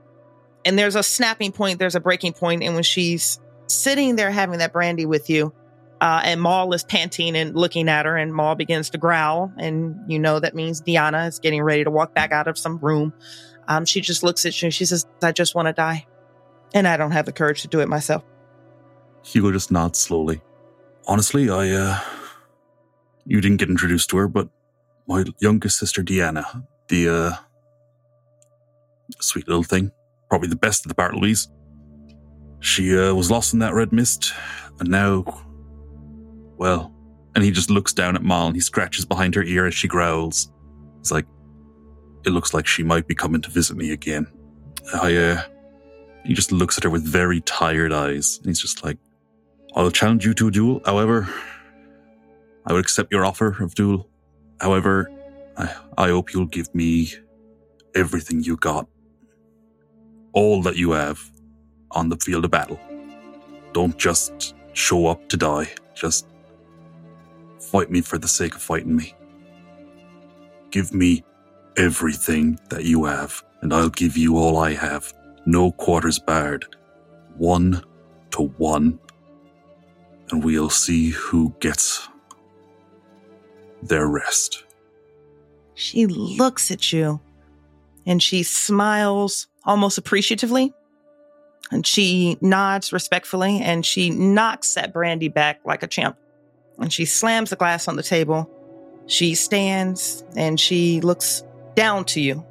And there's a snapping point, there's a breaking point. point, And when she's sitting there having that brandy with you, uh, and Maul is panting and looking at her, and Maul begins to growl. And you know that means Diana is getting ready to walk back out of some room. Um, she just looks at you she says, I just want to die. And I don't have the courage to do it myself. Hugo just nods slowly. Honestly, I, uh, you didn't get introduced to her, but my youngest sister, Deanna, the, uh, sweet little thing, probably the best of the Bartlebys. She, uh, was lost in that red mist, and now well, and he just looks down at Mal and he scratches behind her ear as she growls. He's like, It looks like she might be coming to visit me again. I, uh, he just looks at her with very tired eyes. And he's just like, I'll challenge you to a duel. However, I would accept your offer of duel. However, I, I hope you'll give me everything you got. All that you have on the field of battle. Don't just show up to die. Just fight me for the sake of fighting me. Give me everything that you have, and I'll give you all I have. No quarters barred. One to one. And we'll see who gets their rest. She looks at you and she smiles almost appreciatively. And she nods respectfully and she knocks that brandy back like a champ and she slams the glass on the table. She stands and she looks down to you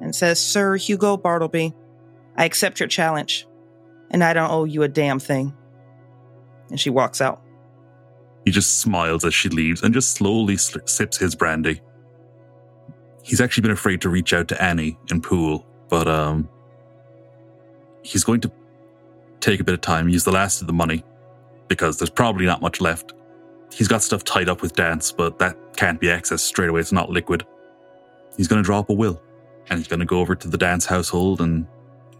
and says, Sir Hugo Bartleby, I accept your challenge and I don't owe you a damn thing. And she walks out. He just smiles as she leaves and just slowly sips his brandy. He's actually been afraid to reach out to Annie in Pool, but um, he's going to take a bit of time, use the last of the money, because there's probably not much left, He's got stuff tied up with dance, but that can't be accessed straight away. It's not liquid. He's going to draw up a will and he's going to go over to the dance household and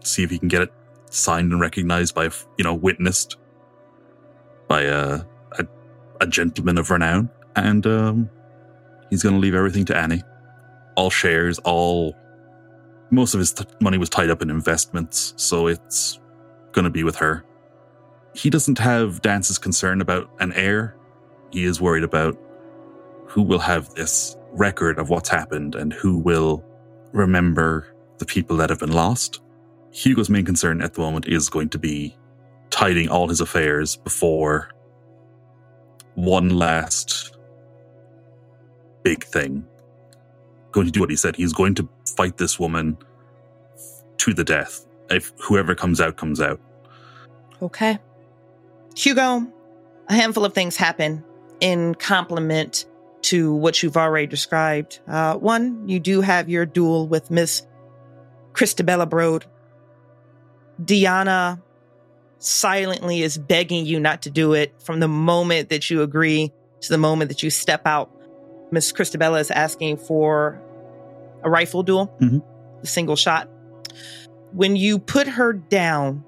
see if he can get it signed and recognized by, you know, witnessed by a, a, a gentleman of renown. And um, he's going to leave everything to Annie. All shares, all. Most of his money was tied up in investments, so it's going to be with her. He doesn't have Dance's concern about an heir he is worried about who will have this record of what's happened and who will remember the people that have been lost. Hugo's main concern at the moment is going to be tidying all his affairs before one last big thing. Going to do what he said. He's going to fight this woman to the death. If whoever comes out, comes out. Okay. Hugo, a handful of things happen in complement to what you've already described. Uh, one, you do have your duel with Miss Christabella Brode. Diana silently is begging you not to do it from the moment that you agree to the moment that you step out. Miss Christabella is asking for a rifle duel, mm-hmm. a single shot. When you put her down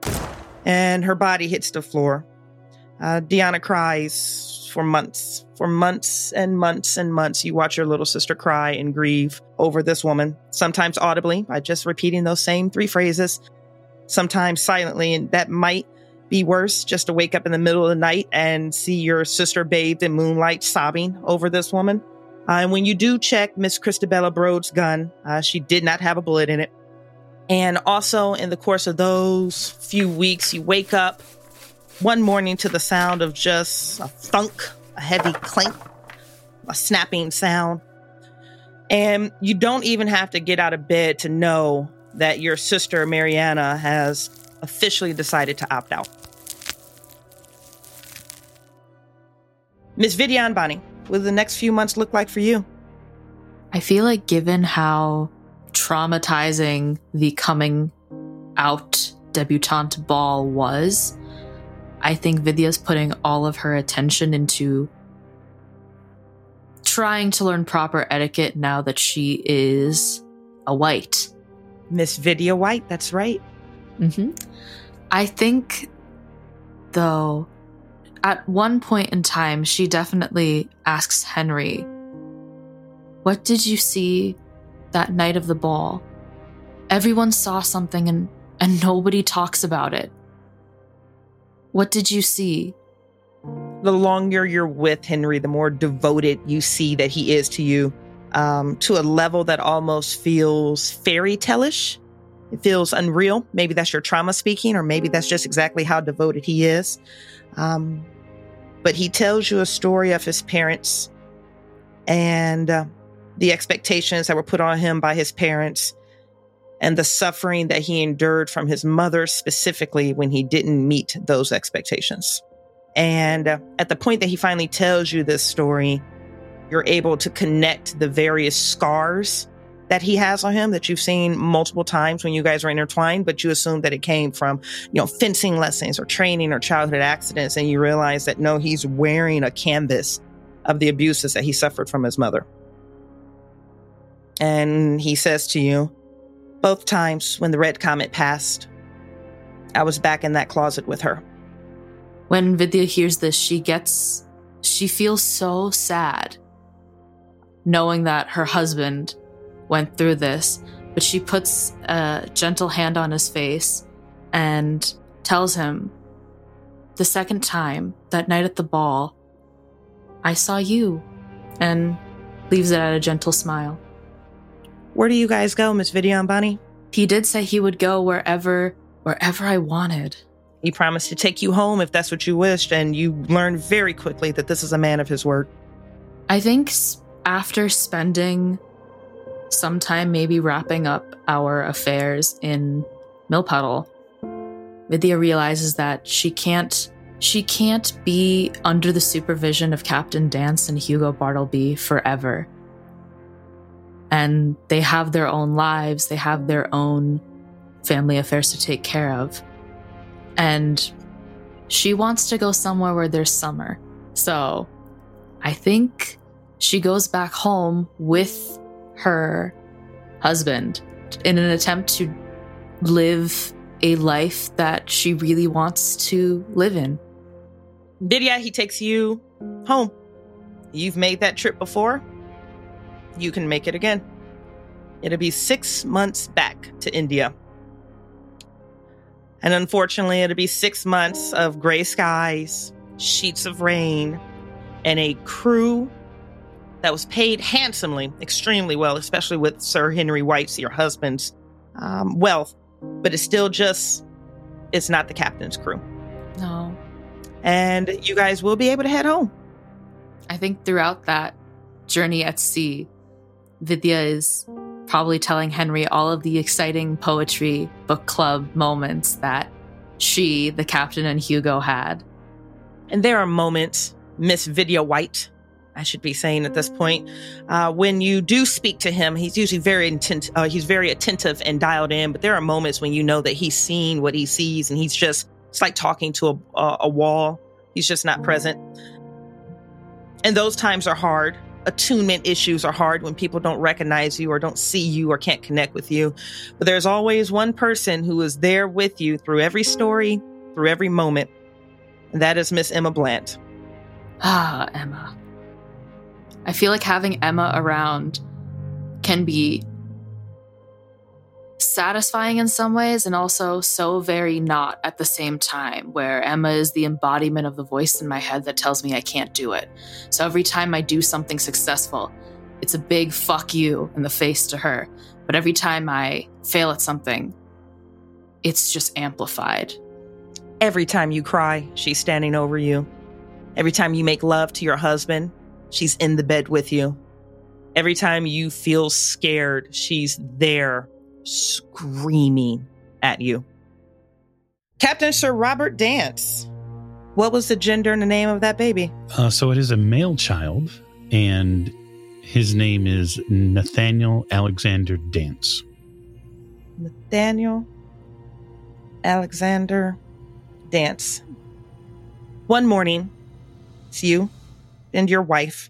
and her body hits the floor, uh, Diana cries for months, for months and months and months. You watch your little sister cry and grieve over this woman, sometimes audibly by just repeating those same three phrases, sometimes silently. And that might be worse just to wake up in the middle of the night and see your sister bathed in moonlight sobbing over this woman. Uh, and when you do check Miss Christabella Brode's gun, uh, she did not have a bullet in it. And also, in the course of those few weeks, you wake up one morning to the sound of just a thunk, a heavy clink, a snapping sound. And you don't even have to get out of bed to know that your sister Mariana has officially decided to opt out. Miss Vidya Ambani, what do the next few months look like for you? I feel like given how traumatizing the coming out debutante ball was, I think Vidya's putting all of her attention into trying to learn proper etiquette now that she is a white. Miss Vidya White, that's right. hmm I think, though, at one point in time, she definitely asks Henry, What did you see that night of the ball? Everyone saw something and, and nobody talks about it. What did you see? The longer you're with Henry, the more devoted you see that he is to you, um, to a level that almost feels fairy tale-ish. It feels unreal. Maybe that's your trauma speaking, or maybe that's just exactly how devoted he is. Um, but he tells you a story of his parents and uh, the expectations that were put on him by his parents and the suffering that he endured from his mother specifically when he didn't meet those expectations. And uh, at the point that he finally tells you this story, you're able to connect the various scars that he has on him that you've seen multiple times when you guys are intertwined, but you assume that it came from, you know, fencing lessons or training or childhood accidents. And you realize that no, he's wearing a canvas of the abuses that he suffered from his mother. And he says to you, both times when the red comet passed, I was back in that closet with her. When Vidya hears this, she gets, she feels so sad knowing that her husband went through this, but she puts a gentle hand on his face and tells him, The second time, that night at the ball, I saw you, and leaves it at a gentle smile. Where do you guys go, Miss Vidya Ambani? He did say he would go wherever wherever I wanted. He promised to take you home if that's what you wished, and you learned very quickly that this is a man of his word. I think after spending some time maybe wrapping up our affairs in Millpuddle, Vidya realizes that she can't she can't be under the supervision of Captain Dance and Hugo Bartleby forever. And they have their own lives, they have their own family affairs to take care of. And she wants to go somewhere where there's summer. So I think she goes back home with her husband in an attempt to live a life that she really wants to live in. Vidya, he takes you home. You've made that trip before. You can make it again. It'll be six months back to India. And unfortunately, it'll be six months of gray skies, sheets of rain, and a crew that was paid handsomely, extremely well, especially with Sir Henry White's, your husband's um, wealth. But it's still just, it's not the captain's crew. No. And you guys will be able to head home. I think throughout that journey at sea, Vidya is probably telling Henry all of the exciting poetry book club moments that she, the captain, and Hugo had. And there are moments, Miss Vidya White, I should be saying at this point, uh, when you do speak to him, he's usually very intent, uh, he's very attentive and dialed in. But there are moments when you know that he's seeing what he sees, and he's just it's like talking to a, a, a wall. He's just not present. And those times are hard. Attunement issues are hard when people don't recognize you or don't see you or can't connect with you. But there's always one person who is there with you through every story, through every moment. And that is Miss Emma Bland. Ah, Emma. I feel like having Emma around can be satisfying in some ways and also so very not at the same time, where Emma is the embodiment of the voice in my head that tells me I can't do it. So every time I do something successful, it's a big fuck you in the face to her. But every time I fail at something, it's just amplified. Every time you cry, she's standing over you. Every time you make love to your husband, she's in the bed with you. Every time you feel scared, she's there screaming at you. Captain Sir Robert Dance. What was the gender and the name of that baby? Uh, so it is a male child, and his name is Nathaniel Alexander Dance. Nathaniel Alexander Dance. One morning, it's you and your wife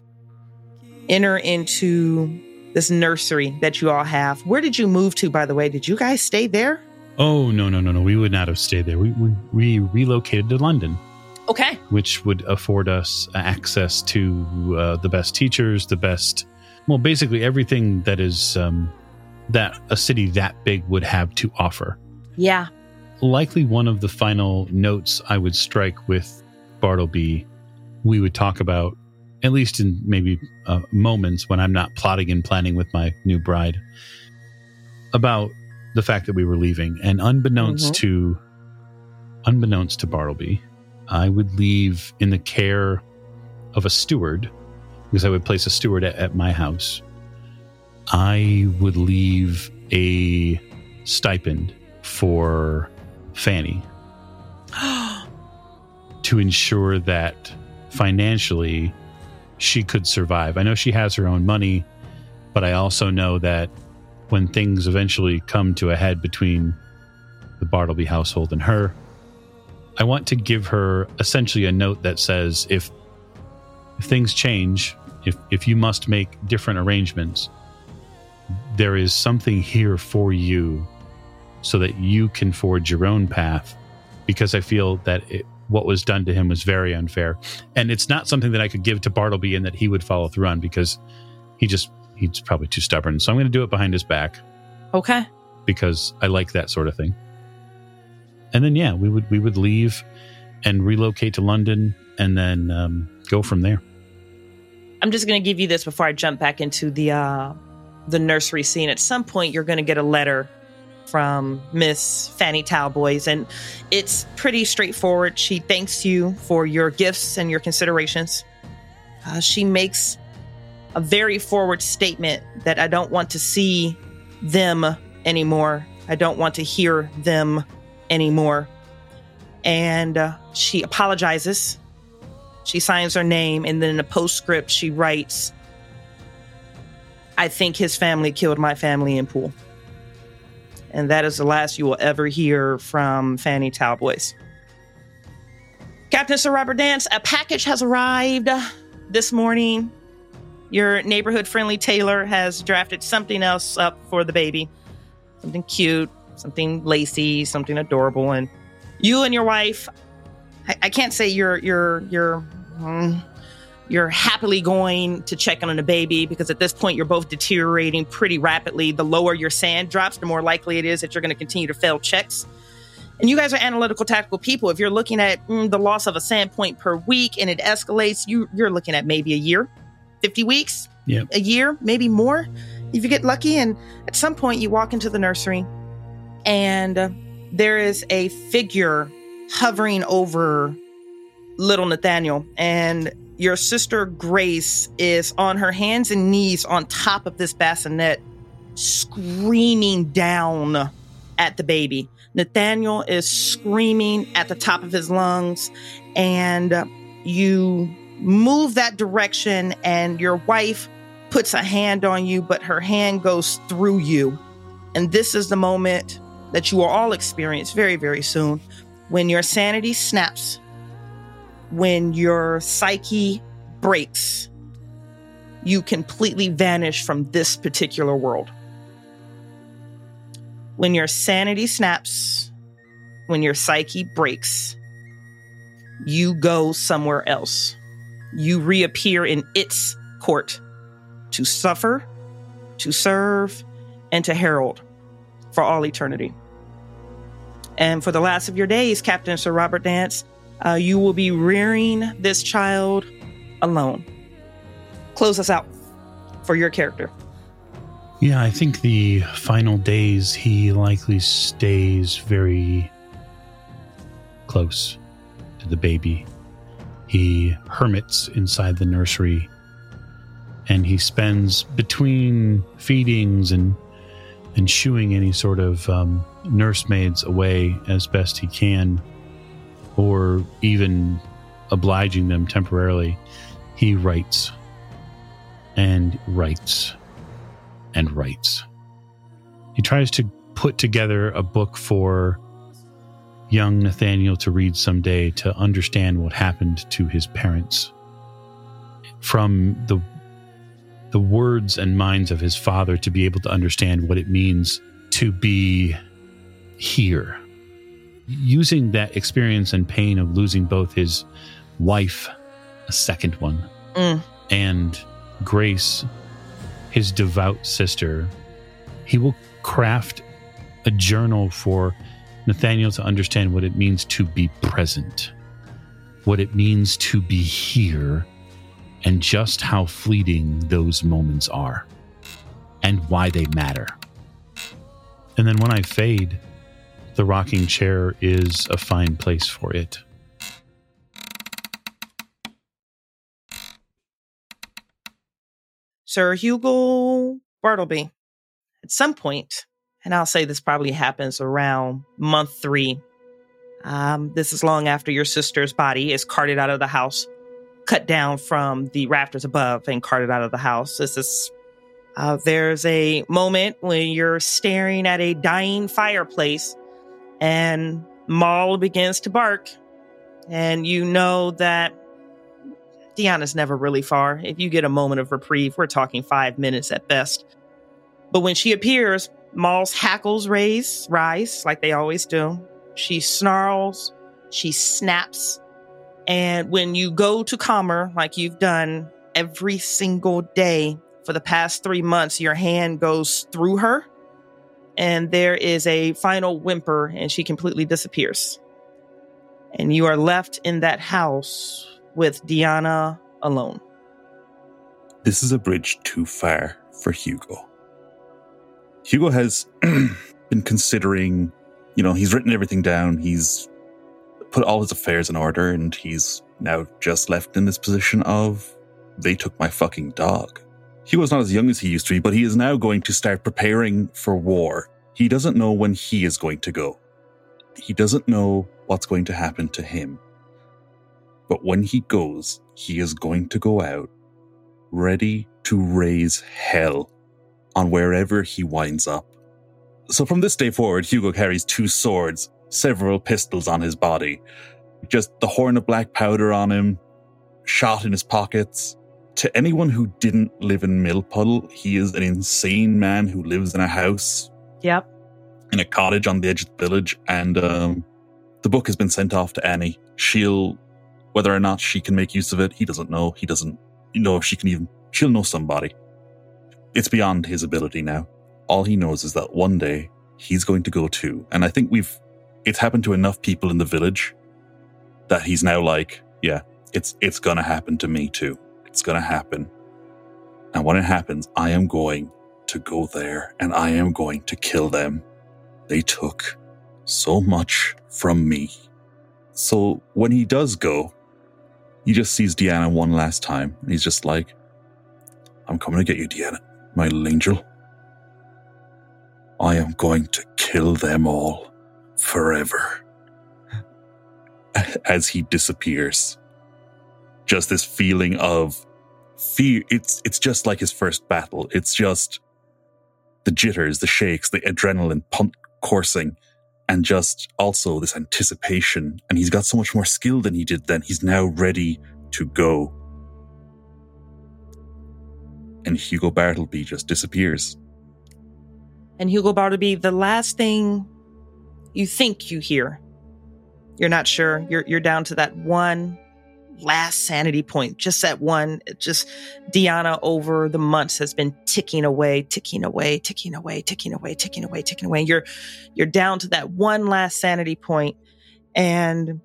enter into this nursery that you all have. Where did you move to, by the way? Did you guys stay there? Oh no no no no! We would not have stayed there. We we, we relocated to London, Okay. which would afford us access to uh, the best teachers, the best, well, basically everything that is um, that a city that big would have to offer. Yeah. likely one of the final notes I would strike with Bartleby, we would talk about, at least in maybe uh, moments when I'm not plotting and planning with my new bride, about the fact that we were leaving. And unbeknownst Mhm. to, unbeknownst to Bartleby, I would leave in the care of a steward, because I would place a steward at, at my house. I would leave a stipend for Fanny to ensure that financially she could survive. I know she has her own money, but I also know that when things eventually come to a head between the Bartleby household and her, I want to give her essentially a note that says if if things change, if if you must make different arrangements, there is something here for you so that you can forge your own path because I feel that it, what was done to him was very unfair. And it's not something that I could give to Bartleby and that he would follow through on because he just, he's probably too stubborn. So I'm going to do it behind his back Okay. because I like that sort of thing. And then, yeah, we would, we would leave and relocate to London and then um, go from there. I'm just going to give you this before I jump back into the uh, the nursery scene. At some point, you're going to get a letter from Miss Fanny Talboys, and it's pretty straightforward. She thanks you for your gifts and your considerations. Uh, she makes a very forward statement that I don't want to see them anymore. I don't want to hear them anymore. And uh, she apologizes she signs her name, and then in a postscript, she writes, I think his family killed my family in pool. And that is the last you will ever hear from Fanny Talboys. Captain Sir Robert Dance, a package has arrived this morning. Your neighborhood friendly tailor has drafted something else up for the baby. Something cute, something lacy, something adorable. And you and your wife I, I can't say you're you're you're mm, you're happily going to check on a baby because at this point you're both deteriorating pretty rapidly. The lower your sand drops, the more likely it is that you're going to continue to fail checks. And you guys are analytical, tactical people. If you're looking at mm, the loss of a sand point per week and it escalates, you you're looking at maybe a year, fifty weeks, Yep. a year, maybe more, if you get lucky. And at some point, you walk into the nursery, and uh, there is a figure hovering over little Nathaniel, and your sister Grace is on her hands and knees on top of this bassinet, screaming down at the baby. Nathaniel is screaming at the top of his lungs, and you move that direction, and your wife puts a hand on you, but her hand goes through you. And this is the moment that you will all experience very, very soon when your sanity snaps, when your psyche breaks, you completely vanish from this particular world. When your sanity snaps, when your psyche breaks, you go somewhere else. You reappear in its court to suffer, to serve, and to herald for all eternity. And for the last of your days, Captain Sir Robert Dance, uh, you will be rearing this child alone. Close us out for your character. Yeah, I think the final days he likely stays very close to the baby. He hermits inside the nursery and he spends between feedings and and shooing any sort of um, nursemaids away as best he can, or even obliging them temporarily. He writes and writes and writes. He tries to put together a book for young Nathaniel to read someday to understand what happened to his parents from the the words and minds of his father to be able to understand what it means to be here using that experience and pain of losing both his wife a second one Mm. and grace his devout sister he will craft a journal for nathaniel to understand what it means to be present what it means to be here and just how fleeting those moments are and why they matter. And then when I fade, the rocking chair is a fine place for it. Sir Hugo Bartleby. At some point, and I'll say this probably happens around month three. Um, this is long after your sister's body is carted out of the house, cut down from the rafters above, and carted out of the house. This is uh, there's a moment when you're staring at a dying fireplace, and Maul begins to bark, and you know that Deanna's never really far. If you get a moment of reprieve, we're talking five minutes at best. But when she appears, Maul's hackles raise, rise like they always do. She snarls, she snaps. And when you go to calm her, like you've done every single day for the past three months, your hand goes through her. And there is a final whimper, and she completely disappears. And you are left in that house with Diana alone. This is a bridge too far for Hugo. Hugo has been considering, you know, he's written everything down, he's put all his affairs in order, and he's now just left in this position of they took my fucking dog. Hugo's not as young as he used to be, but he is now going to start preparing for war. He doesn't know when he is going to go. He doesn't know what's going to happen to him. But when he goes, he is going to go out ready to raise hell on wherever he winds up. So from this day forward, Hugo carries two swords, several pistols on his body, just the horn of black powder on him, shot in his pockets. To anyone who didn't live in Millpuddle, he is an insane man who lives in a house Yep. in a cottage on the edge of the village, and um, the book has been sent off to Annie. She'll, whether or not she can make use of it, he doesn't know. He doesn't know if she can even. She'll know somebody. It's beyond his ability now. All he knows is that one day he's going to go too, and I think we've. It's happened to enough people in the village that he's now like, yeah, it's it's gonna happen to me too. It's gonna happen, and when it happens, I am going to go there and I am going to kill them. They took so much from me. So when he does go, he just sees Deanna one last time and he's just like, I'm coming to get you, Deanna, my little angel. I am going to kill them all forever. As he disappears. Just this feeling of fear. It's it's just like his first battle. It's just the jitters, the shakes, the adrenaline pump coursing, and just also this anticipation. And he's got so much more skill than he did then. He's now ready to go. And Hugo Bartleby just disappears. And Hugo Bartleby, the last thing you think you hear, you're not sure. You're you're down to that one last sanity point, just that one. Just Deanna over the months has been ticking away, ticking away, ticking away, ticking away, ticking away, ticking away. You're you're down to that one last sanity point, and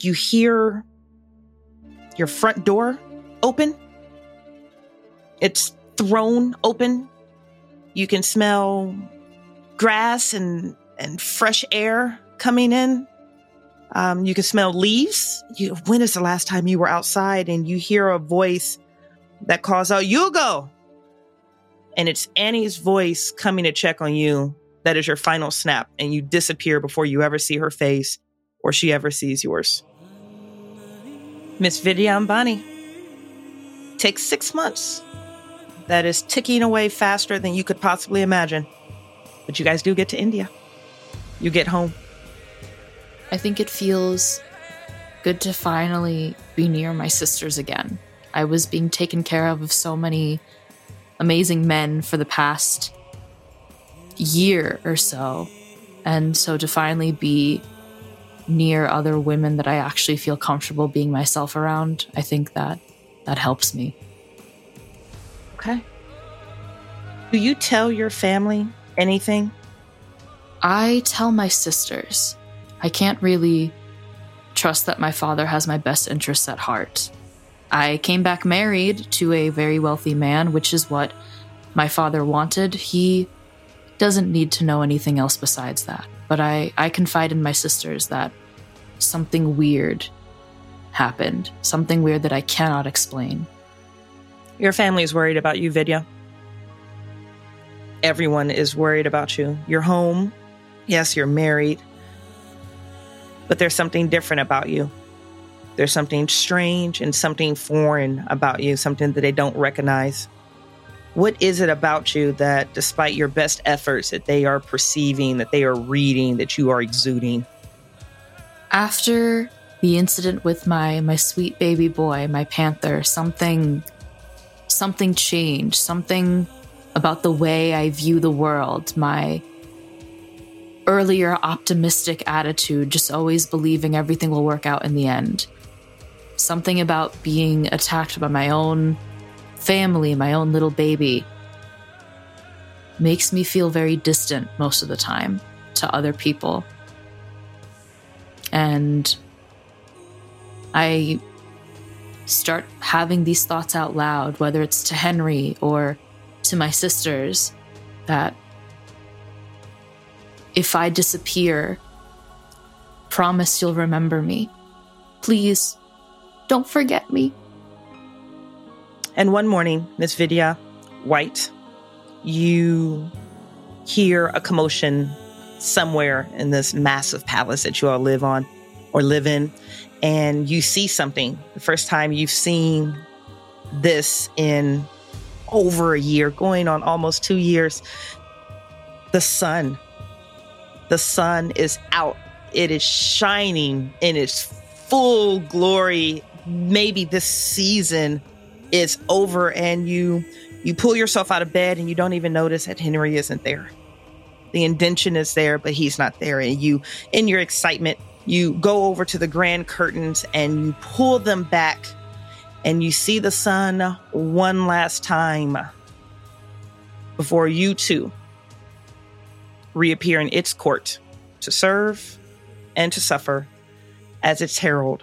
you hear your front door open. It's thrown open. You can smell grass and and fresh air coming in. Um, you can smell leaves. You, when is the last time you were outside and you hear a voice that calls out, Hugo! And it's Annie's voice coming to check on you. That is your final snap, and you disappear before you ever see her face or she ever sees yours. Miss Vidya Ambani takes six months. That is ticking away faster than you could possibly imagine. But you guys do get to India. You get home. I think it feels good to finally be near my sisters again. I was being taken care of of so many amazing men for the past year or so. And so to finally be near other women that I actually feel comfortable being myself around, I think that that helps me. Okay. Do you tell your family anything? I tell my sisters. I can't really trust that my father has my best interests at heart. I came back married to a very wealthy man, which is what my father wanted. He doesn't need to know anything else besides that. But I, I confide in my sisters that something weird happened, something weird that I cannot explain. Your family is worried about you, Vidya. Everyone is worried about you. You're home. Yes, you're married. But there's something different about you. There's something strange and something foreign about you, something that they don't recognize. What is it about you that, despite your best efforts, that they are perceiving, that they are reading, that you are exuding? After the incident with my my sweet baby boy, my panther, something something changed, something about the way I view the world, my earlier optimistic attitude, just always believing everything will work out in the end. Something about being attacked by my own family, my own little baby, makes me feel very distant most of the time to other people. And I start having these thoughts out loud, whether it's to Henry or to my sisters, that if I disappear, promise you'll remember me. Please, don't forget me. And one morning, Miss Vidya White, you hear a commotion somewhere in this massive palace that you all live on or live in, and you see something. The first time you've seen this in over a year, going on almost two years. The sun. The sun is out. It is shining in its full glory. Maybe this season is over and you you pull yourself out of bed and you don't even notice that Henry isn't there. The indention is there, but he's not there. And you, in your excitement, you go over to the grand curtains and you pull them back and you see the sun one last time before you too reappear in its court to serve and to suffer as its herald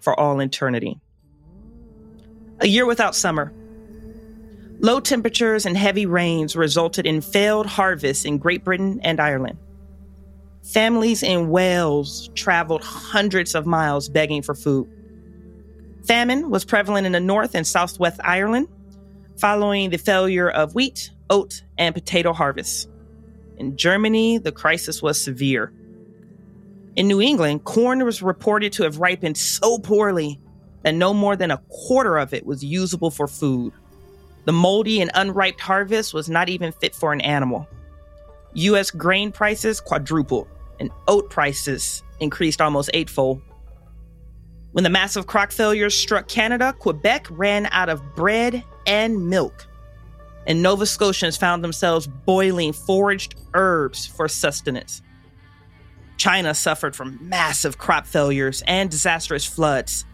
for all eternity. A year without summer. Low temperatures and heavy rains resulted in failed harvests in Great Britain and Ireland. Families in Wales traveled hundreds of miles begging for food. Famine was prevalent in the North and Southwest Ireland following the failure of wheat, oat, and potato harvests. In Germany, the crisis was severe. In New England, corn was reported to have ripened so poorly that no more than a quarter of it was usable for food. The moldy and unripe harvest was not even fit for an animal. U.S. grain prices quadrupled, and oat prices increased almost eightfold. When the massive crop failures struck Canada, Quebec ran out of bread and milk. And Nova Scotians found themselves boiling foraged herbs for sustenance. China suffered from massive crop failures and disastrous floods.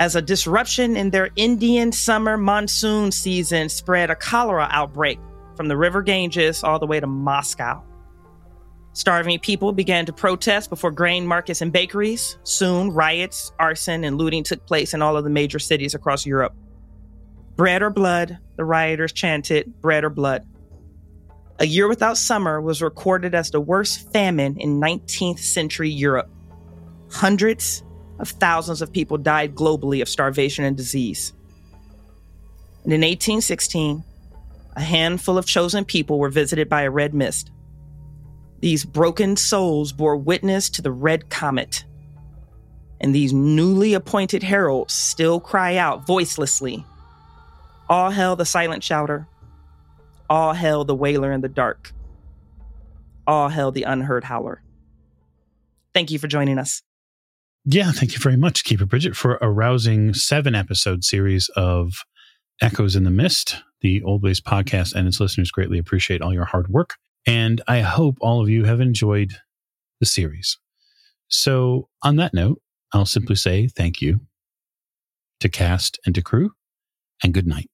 As a disruption in their Indian summer monsoon season spread a cholera outbreak from the River Ganges all the way to Moscow. Starving people began to protest before grain markets and bakeries. Soon, riots, arson, and looting took place in all of the major cities across Europe. Bread or blood, the rioters chanted, bread or blood. A year without summer was recorded as the worst famine in 19th century Europe. Hundreds of thousands of people died globally of starvation and disease. And in 1816, a handful of chosen people were visited by a red mist. These broken souls bore witness to the red comet. And these newly appointed heralds still cry out voicelessly All hail the silent shouter. All hail the wailer in the dark. All hail the unheard howler. Thank you for joining us. Yeah, thank you very much, Keeper Bridget, for a rousing seven episode series of Echoes in the Mist. The Old Ways podcast and its listeners greatly appreciate all your hard work. And I hope all of you have enjoyed the series. So, on that note, I'll simply say thank you to cast and to crew, and good night.